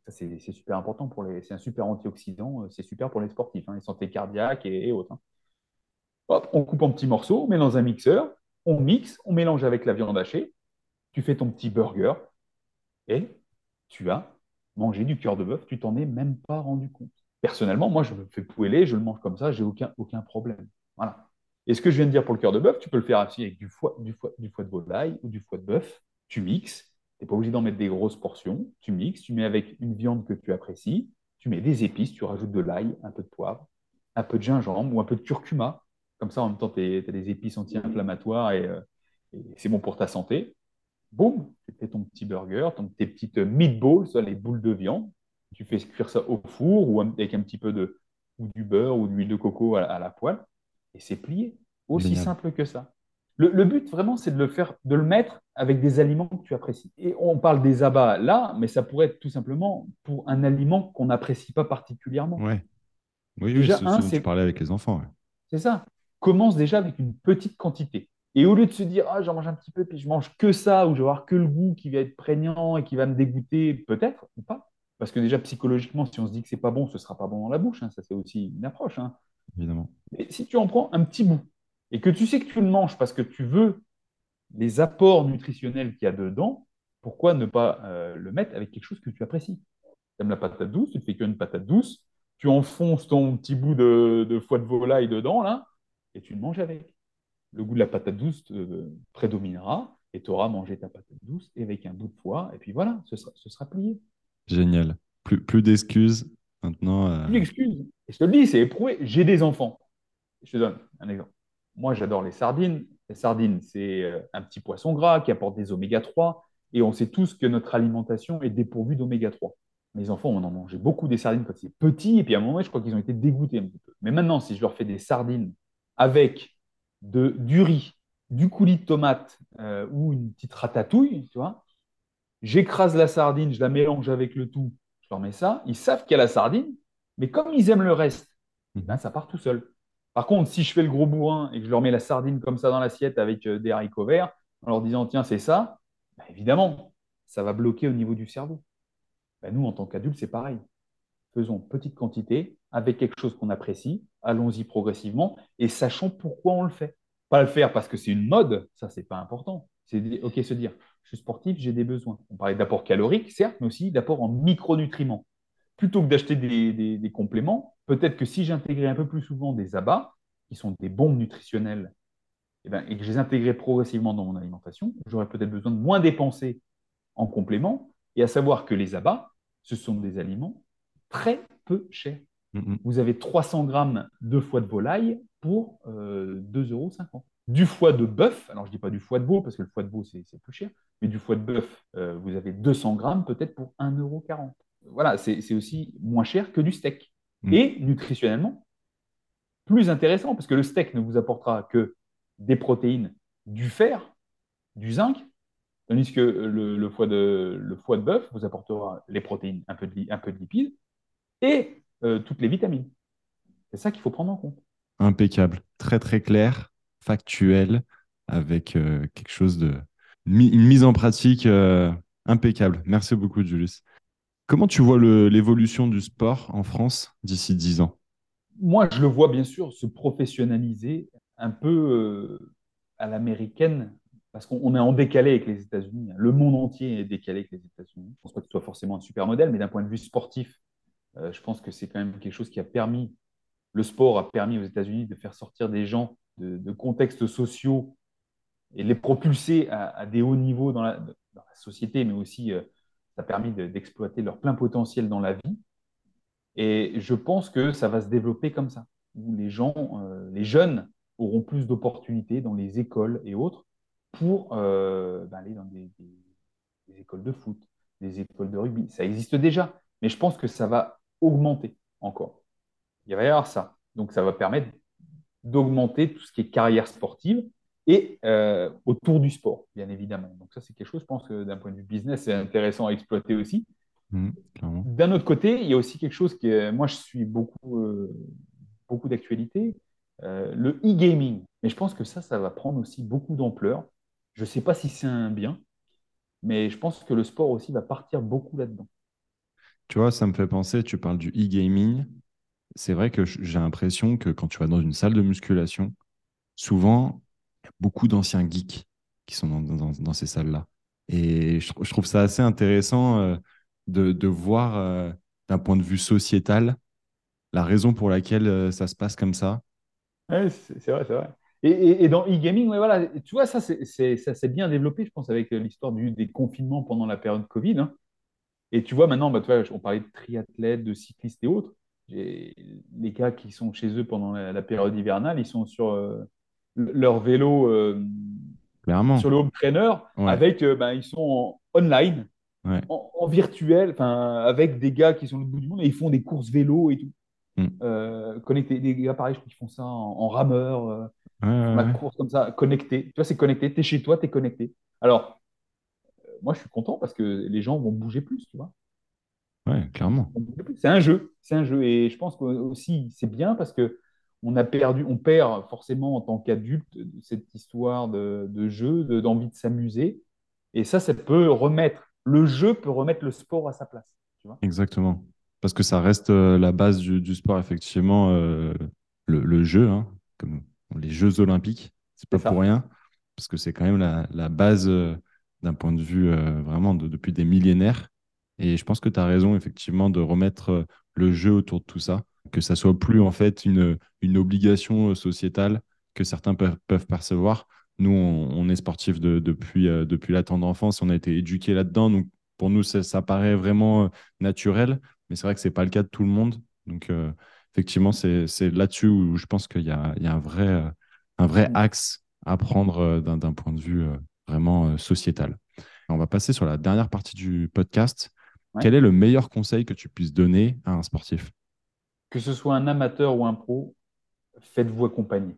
Ça, c'est super important pour les. C'est un super antioxydant, euh, c'est super pour les sportifs, hein, les santé cardiaques et, autres. Hein. Hop, on coupe en petits morceaux, on met dans un mixeur, on mixe, on mélange avec la viande hachée, tu fais ton petit burger et tu as mangé du cœur de bœuf, tu t'en es même pas rendu compte. Personnellement, moi, je me fais poêler, je le mange comme ça, j'ai aucun, aucun problème. Voilà. Et ce que je viens de dire pour le cœur de bœuf, tu peux le faire aussi avec du foie, du foie, de volaille ou du foie de bœuf. Tu mixes, n'es pas obligé d'en mettre des grosses portions. Tu mixes, tu mets avec une viande que tu apprécies, tu mets des épices, tu rajoutes de l'ail, un peu de poivre, un peu de gingembre ou un peu de curcuma. Comme ça, en même temps, tu as des épices anti-inflammatoires et, euh, et c'est bon pour ta santé boum, tu fais ton petit burger, ton, tes petites meatballs, les boules de viande. Tu fais cuire ça au four ou avec un petit peu de ou du beurre ou de l'huile de coco à, la poêle. Et c'est plié. Aussi simple que ça. Le, but, vraiment, c'est de le faire, de le mettre avec des aliments que tu apprécies. Et on parle des abats là, mais ça pourrait être tout simplement pour un aliment qu'on n'apprécie pas particulièrement. Ouais. Oui, oui, Déjà, c'est ce dont parlais avec les enfants. ouais. c'est ça. Commence déjà avec une petite quantité. Et au lieu de se dire, ah, j'en mange un petit peu, puis je mange que ça, ou je vais avoir que le goût qui va être prégnant et qui va me dégoûter, peut-être, ou pas. Parce que déjà, psychologiquement, si on se dit que c'est pas bon, ce sera pas bon dans la bouche. hein. Ça, c'est aussi une approche. hein. Évidemment. Mais si tu en prends un petit bout et que tu sais que tu le manges parce que tu veux les apports nutritionnels qu'il y a dedans, pourquoi ne pas euh, le mettre avec quelque chose que tu apprécies? Tu aimes la patate douce, tu te fais qu'une patate douce, tu enfonces ton petit bout de, de foie de volaille dedans, là, et tu le manges avec. Le goût de la patate douce euh, prédominera et tu auras mangé ta patate douce et avec un bout de foie, et puis voilà, ce sera, ce sera plié. Génial. Plus, plus d'excuses. Maintenant, euh, Une excuse. Et je te le dis, c'est éprouvé. J'ai des enfants. Je te donne un exemple. Moi, j'adore les sardines. Les sardines, c'est euh, un petit poisson gras qui apporte des oméga 3. Et on sait tous que notre alimentation est dépourvue d'oméga 3. Mes enfants, on en mangeait beaucoup des sardines quand ils étaient petits. Et puis à un moment, je crois qu'ils ont été dégoûtés un petit peu. Mais maintenant, si je leur fais des sardines avec du riz, du coulis de tomate euh, ou une petite ratatouille, tu vois, j'écrase la sardine, je la mélange avec le tout, je leur mets ça. Ils savent qu'il y a la sardine, mais comme ils aiment le reste, Mhm. ben, ça part tout seul. Par contre, si je fais le gros bourrin et que je leur mets la sardine comme ça dans l'assiette avec euh, des haricots verts, en leur disant, tiens, c'est ça, ben, évidemment, ça va bloquer au niveau du cerveau. Ben, nous, en tant qu'adultes, c'est pareil. Faisons petite quantité avec quelque chose qu'on apprécie, allons-y progressivement et sachons pourquoi on le fait. Pas le faire parce que c'est une mode, ça, c'est pas important. C'est OK, se dire, je suis sportif, j'ai des besoins. On parlait d'apport calorique, certes, mais aussi d'apport en micronutriments plutôt que d'acheter des compléments, peut-être que si j'intégrais un peu plus souvent des abats, qui sont des bombes nutritionnelles, eh ben, et que je les intégrais progressivement dans mon alimentation, j'aurais peut-être besoin de moins dépenser en compléments, et à savoir que les abats, ce sont des aliments très peu chers. Mhm. Vous avez 300 grammes de foie de volaille pour euh, 2,50 euros. Du foie de bœuf, alors je ne dis pas du foie de veau, parce que le foie de veau, c'est plus cher, mais du foie de bœuf, euh, vous avez 200 grammes peut-être pour 1,40 euro. Voilà, c'est aussi moins cher que du steak. Mm. Et nutritionnellement, plus intéressant, parce que le steak ne vous apportera que des protéines, du fer, du zinc, tandis que le, le foie de, le foie de bœuf vous apportera les protéines, un peu de, li- un peu de lipides, et euh, toutes les vitamines. C'est ça qu'il faut prendre en compte. Impeccable. Très, très clair, factuel, avec euh, quelque chose de. Une mise en pratique euh, impeccable. Merci beaucoup, Julius. Comment tu vois l'évolution du sport en France d'ici 10 ans? Moi, je le vois bien sûr se professionnaliser un peu euh, à l'américaine, parce qu'on on est en décalé avec les États-Unis. Le monde entier est décalé avec les États-Unis. Je ne pense pas que ce soit forcément un super modèle, mais d'un point de vue sportif, euh, je pense que c'est quand même quelque chose qui a permis, le sport a permis aux États-Unis de faire sortir des gens de, contextes sociaux et les propulser à, des hauts niveaux dans la, dans la société, mais aussi euh, ça a permis de- d'exploiter leur plein potentiel dans la vie. Et je pense que ça va se développer comme ça, où les gens, euh, les jeunes auront plus d'opportunités dans les écoles et autres pour euh, bah, aller dans des écoles de foot, des écoles de rugby. Ça existe déjà, mais je pense que ça va augmenter encore. Il va y avoir ça. Donc ça va permettre d'augmenter tout ce qui est carrière sportive et euh, autour du sport, bien évidemment. Donc ça, c'est quelque chose, je pense que d'un point de vue business, c'est intéressant à exploiter aussi. Clairement. D'un autre côté, il y a aussi quelque chose qui est, moi je suis beaucoup, euh, beaucoup d'actualité, euh, le e-gaming. Mais je pense que ça, ça va prendre aussi beaucoup d'ampleur. Je ne sais pas si c'est un bien, mais je pense que le sport aussi va partir beaucoup là-dedans. Tu vois, ça me fait penser, tu parles du e-gaming. C'est vrai que j'ai l'impression que quand tu vas dans une salle de musculation, souvent, y a beaucoup d'anciens geeks qui sont dans, ces salles-là. Et je, tr- je trouve ça assez intéressant euh, de, voir euh, d'un point de vue sociétal la raison pour laquelle euh, ça se passe comme ça. Ouais, c'est vrai, c'est vrai. Et, dans e-gaming, ouais, voilà, tu vois, ça s'est bien développé, je pense, avec l'histoire du- des confinements pendant la période Covid. hein. Et tu vois, maintenant, bah, on parlait de triathlètes, de cyclistes et autres. Les gars qui sont chez eux pendant la, la période hivernale, ils sont sur leur vélo, euh, Clairement. sur le home trainer, Ouais. avec, euh, bah, ils sont en online, Ouais. en, en virtuel, enfin, avec des gars qui sont au bout du monde et ils font des courses vélo et tout. Mm. Euh, connectés. Des gars, pareil, je crois qu'ils font ça en, en rameur. euh, ouais. course comme ça, connecté. Tu vois, c'est connecté. Tu es chez toi, tu es connecté. Alors, euh, moi, je suis content parce que les gens vont bouger plus, tu vois. Ouais, clairement. C'est un jeu, c'est un jeu. Et je pense que aussi c'est bien parce que on a perdu, on perd forcément en tant qu'adulte cette histoire de, de jeu, d'envie de, s'amuser. Et ça, ça peut remettre, le jeu peut remettre le sport à sa place. Exactement. Parce que ça reste euh, la base du, sport, effectivement, euh, le, jeu, hein, comme les Jeux olympiques. C'est pas pour rien, parce que c'est quand même la, base euh, d'un point de vue vraiment depuis des millénaires. Et je pense que tu as raison, effectivement, de remettre le jeu autour de tout ça, que ça soit plus en fait une, une obligation sociétale que certains peuvent, peuvent percevoir. Nous, on, est sportifs depuis, depuis la tendre enfance, on a été éduqués là-dedans, donc pour nous, ça, paraît vraiment naturel, mais c'est vrai que ce n'est pas le cas de tout le monde. Donc, effectivement, c'est là-dessus où je pense qu'il y, y a, un vrai, un vrai axe à prendre d'un point de vue vraiment sociétal. On va passer sur la dernière partie du podcast. Quel est le meilleur conseil que tu puisses donner à un sportif? Que ce soit un amateur ou un pro, faites-vous accompagner.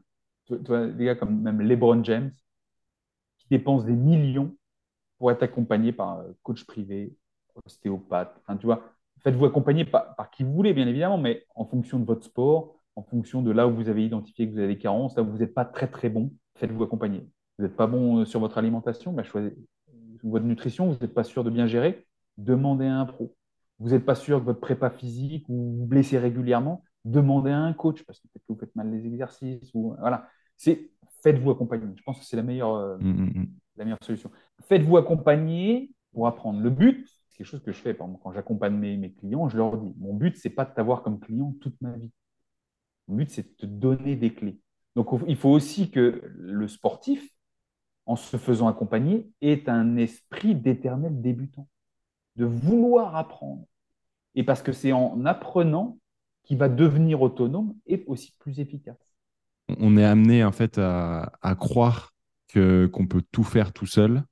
Tu vois, des gars comme même LeBron James, qui dépensent des millions pour être accompagné par un coach privé, ostéopathe. Tu vois, faites-vous accompagner par, par, qui vous voulez, bien évidemment, mais en fonction de votre sport, en fonction de là où vous avez identifié que vous avez des carences, là où vous n'êtes pas très très bon, faites-vous accompagner. Vous n'êtes pas bon euh, sur votre alimentation, bah, choisissez votre nutrition, vous n'êtes pas sûr de bien gérer, demandez à un pro. Vous n'êtes pas sûr que votre prépa physique ou vous blessez régulièrement, demandez à un coach parce que peut-être que vous faites mal les exercices. Ou, voilà. C'est faites-vous accompagner. Je pense que c'est la meilleure, euh, mmh, mmh, mmh. la meilleure solution. Faites-vous accompagner pour apprendre. Le but, c'est quelque chose que je fais par quand j'accompagne mes, mes, clients, je leur dis mon but, c'est pas de t'avoir comme client toute ma vie. Mon but, c'est de te donner des clés. Donc, il faut aussi que le sportif, en se faisant accompagner, ait un esprit d'éternel débutant de vouloir apprendre. Et parce que c'est en apprenant qu'il va devenir autonome et aussi plus efficace. On est amené en fait à, croire qu'on peut tout faire tout seul,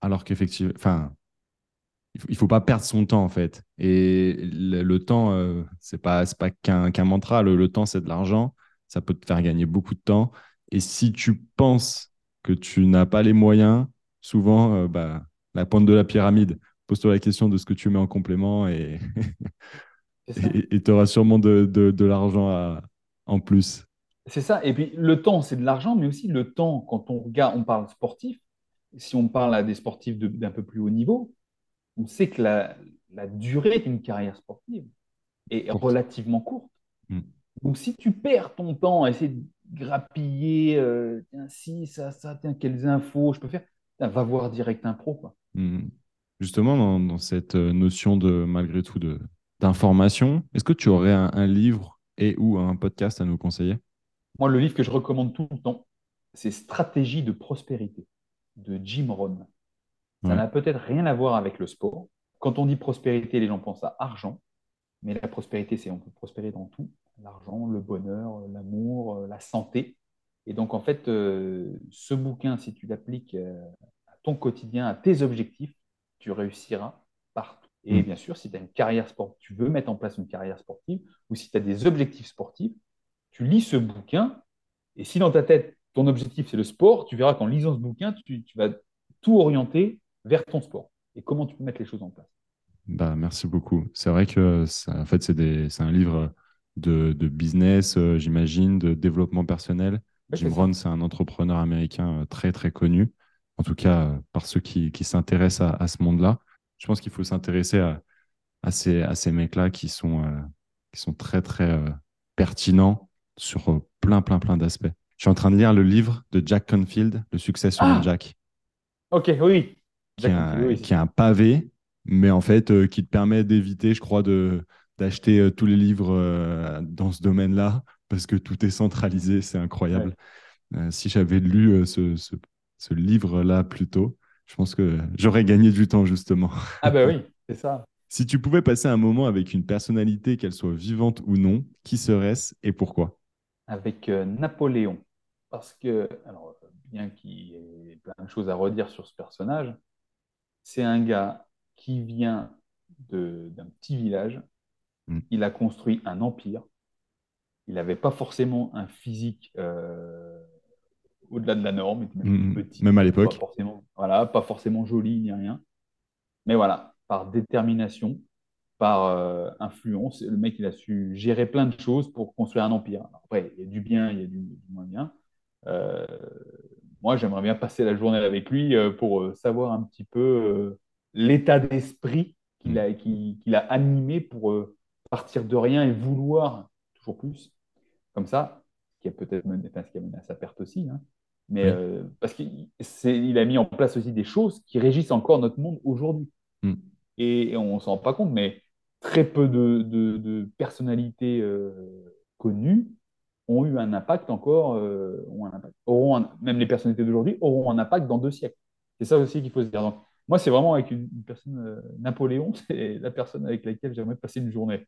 alors qu'effectivement, enfin, il faut, pas perdre son temps en fait. Et le, temps, euh, c'est pas pas qu'un mantra. Le, temps, c'est de l'argent. Ça peut te faire gagner beaucoup de temps. Et si tu penses que tu n'as pas les moyens, souvent, euh, bah, la pointe de la pyramide pose-toi la question de ce que tu mets en complément et <laughs> tu auras sûrement de, de, l'argent en plus. C'est ça. Et puis le temps, c'est de l'argent, mais aussi le temps, quand on regarde, on parle sportif, si on parle à des sportifs d'un peu plus haut niveau, on sait que la, la durée d'une carrière sportive est relativement courte. Mm. Donc si tu perds ton temps à essayer de grappiller, euh, tiens, si, ça, ça, tiens, quelles infos je peux faire, va voir direct un pro. Quoi. Mm justement dans, cette euh, notion de malgré tout d'information, est-ce que tu aurais un, livre et ou un podcast à nous conseiller? Moi, le livre que je recommande tout le temps, c'est Stratégie de prospérité de Jim Rohn. Ça n'a peut-être rien à voir avec le sport. Quand on dit prospérité, les gens pensent à argent, mais la prospérité, c'est on peut prospérer dans tout l'argent, le bonheur, l'amour, euh, la santé. Et donc, en fait, euh, ce bouquin, si tu l'appliques à ton quotidien, à tes objectifs, tu réussiras partout. Et mm. bien sûr, si tu as une carrière sportive, tu veux mettre en place une carrière sportive, ou si tu as des objectifs sportifs, tu lis ce bouquin, et si dans ta tête, ton objectif, c'est le sport, tu verras qu'en lisant ce bouquin, tu, vas tout orienter vers ton sport et comment tu peux mettre les choses en place. Bah, merci beaucoup. C'est vrai que en fait, c'est un livre de, business, euh, j'imagine, de développement personnel. Jim Rohn, c'est un entrepreneur américain euh, très, très connu en tout cas euh, par ceux qui, s'intéressent à, ce monde-là. Je pense qu'il faut s'intéresser à, ces, à ces mecs-là qui, sont euh, qui sont très, très euh, pertinents sur plein, plein, plein d'aspects. Je suis en train de lire le livre de Jack Confield, Le succès sur ah Jack. Ok, oui. Qui est, un, pavé, mais en fait, qui te permet d'éviter, je crois, de, d'acheter tous les livres dans ce domaine-là, parce que tout est centralisé, c'est incroyable. si j'avais lu ce, ce livre-là plus tôt, je pense que j'aurais gagné du temps justement. Ah ben oui, <laughs> c'est ça. si tu pouvais passer un moment avec une personnalité, qu'elle soit vivante ou non, qui serait-ce et pourquoi? Avec euh, Napoléon. Parce que, alors, bien qu'il y ait plein de choses à redire sur ce personnage, c'est un gars qui vient d'un petit village. Mm. Il a construit un empire. Il n'avait pas forcément un physique euh, au-delà de la norme, même mm, petit. Même à l'époque. voilà, pas forcément joli ni rien. Mais voilà, par détermination, par euh, influence. Le mec, il a su gérer plein de choses pour construire un empire. après, il y a du bien, il y a du, moins bien. Euh, moi, j'aimerais bien passer la journée avec lui euh, pour savoir un petit peu l'état d'esprit qu'il a, qu'il a animé pour partir de rien et vouloir toujours plus. Comme ça, ce qui a peut-être mené, enfin, ce qui a mené à sa perte aussi. Hein. Mais parce qu'il a mis en place aussi des choses qui régissent encore notre monde aujourd'hui. Mm. Et, on ne s'en rend pas compte, mais très peu de, personnalités euh, connues ont eu un impact encore, euh, ont un impact, auront même les personnalités d'aujourd'hui auront un impact dans deux siècles. C'est ça aussi qu'il faut se dire. Donc, moi, c'est vraiment avec une, personne, euh, Napoléon, <laughs> c'est la personne avec laquelle j'aimerais passer une journée.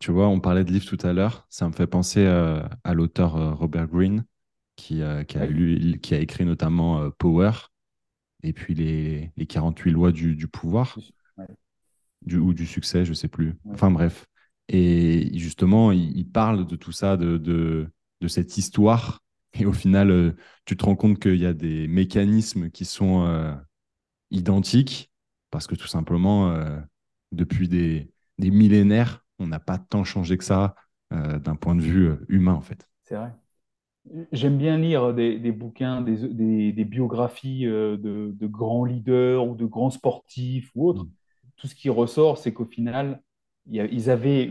Tu vois, on parlait de livres tout à l'heure. Ça me fait penser à l'auteur Robert Greene, qui, qui, a lu, qui a écrit notamment Power et puis les, les 48 lois du, du pouvoir du, ou du succès, je sais plus. Enfin bref. Et justement, il, parle de tout ça, de, de, de, cette histoire. Et au final, euh, tu te rends compte qu'il y a des mécanismes qui sont euh, identiques, parce que tout simplement, euh, depuis des, des, millénaires, on n'a pas tant changé que ça d'un point de vue humain, en fait. C'est vrai. J'aime bien lire des, des bouquins, des, des biographies de, de, grands leaders ou de grands sportifs ou autres. Mm tout ce qui ressort, c'est qu'au final, ils avaient,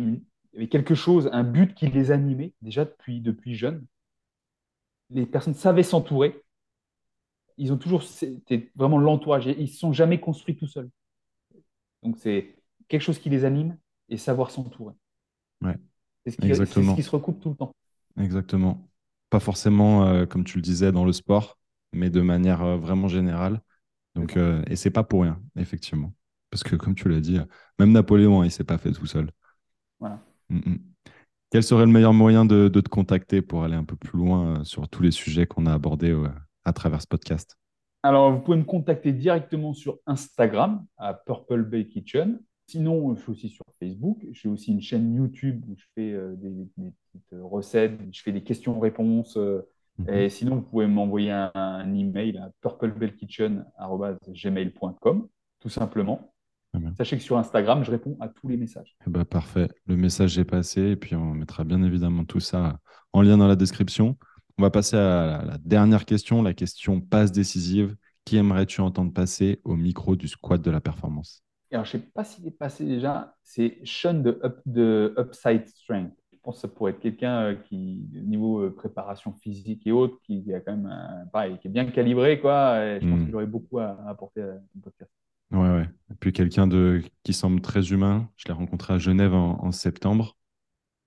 quelque chose, un but qui les animait déjà depuis, depuis jeunes. Les personnes savaient s'entourer. Ils ont toujours, c'était vraiment l'entourage. Ils ne se sont jamais construits tout seuls. Donc c'est quelque chose qui les anime et savoir s'entourer. Ouais. C'est ce, ce, qui se recoupe tout le temps. Exactement. Pas forcément, euh, comme tu le disais, dans le sport, mais de manière euh, vraiment générale. Donc, euh, et c'est pas pour rien, effectivement. Parce que, comme tu l'as dit, même Napoléon, hein, il ne s'est pas fait tout seul. Voilà. Mm, mm. Quel serait le meilleur moyen de, te contacter pour aller un peu plus loin euh, sur tous les sujets qu'on a abordés euh, à travers ce podcast? Alors, vous pouvez me contacter directement sur Instagram à Purple Bay Kitchen. Sinon, je suis aussi sur Facebook. J'ai aussi une chaîne YouTube où je fais euh, des, petites recettes, je fais des questions-réponses. Mhm. Et sinon, vous pouvez m'envoyer un, un, email à purplebellkitchen.gmail.com, tout simplement. Sachez que sur Instagram, je réponds à tous les messages. Eh ben, parfait. Le message est passé et puis on mettra bien évidemment tout ça en lien dans la description. On va passer à la dernière question, la question passe décisive. Qui aimerais-tu entendre passer au micro du squat de la performance? Alors, je ne sais pas s'il est passé déjà. C'est Sean de, de Upside Strength. Je pense que ça pourrait être quelqu'un euh, qui, niveau euh, préparation physique et autres, qui, a quand même, pareil, qui est bien calibré. Quoi, je pense hmm. qu'il aurait beaucoup à, apporter à ton podcast. Ouais, ouais. Et puis quelqu'un de qui semble très humain. Je l'ai rencontré à Genève en, septembre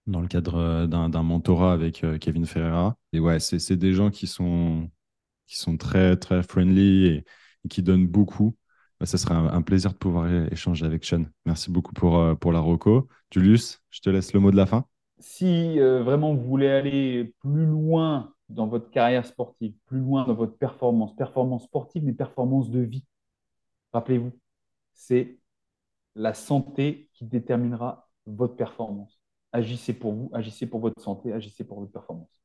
dans le cadre euh, d'un mentorat avec euh, Kevin Ferreira. Et ouais, c'est des gens qui sont, qui sont très, très friendly et, qui donnent beaucoup. Bah, ça serait un, plaisir de pouvoir échanger avec Sean. Merci beaucoup pour, euh, pour la reco. Julius, je te laisse le mot de la fin. Si vraiment vous voulez aller plus loin dans votre carrière sportive, plus loin dans votre performance, performance sportive, mais performance de vie, Rappelez-vous, c'est la santé qui déterminera votre performance. Agissez pour vous, agissez pour votre santé, agissez pour votre performance.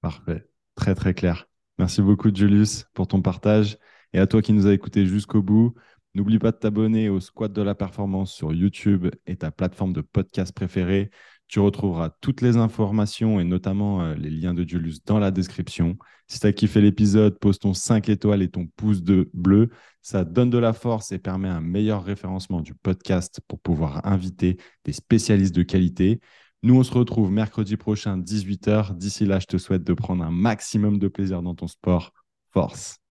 Parfait, très très clair. Merci beaucoup Julius pour ton partage et à toi qui nous as écoutés jusqu'au bout. N'oublie pas de t'abonner au Squat de la Performance sur YouTube et ta plateforme de podcast préférée. Tu retrouveras toutes les informations et notamment euh, les liens de Julius dans la description. Si tu as kiffé l'épisode, pose ton 5 étoiles et ton pouce de bleu. Ça donne de la force et permet un meilleur référencement du podcast pour pouvoir inviter des spécialistes de qualité. Nous, on se retrouve mercredi prochain, 18h. D'ici là, je te souhaite de prendre un maximum de plaisir dans ton sport. Force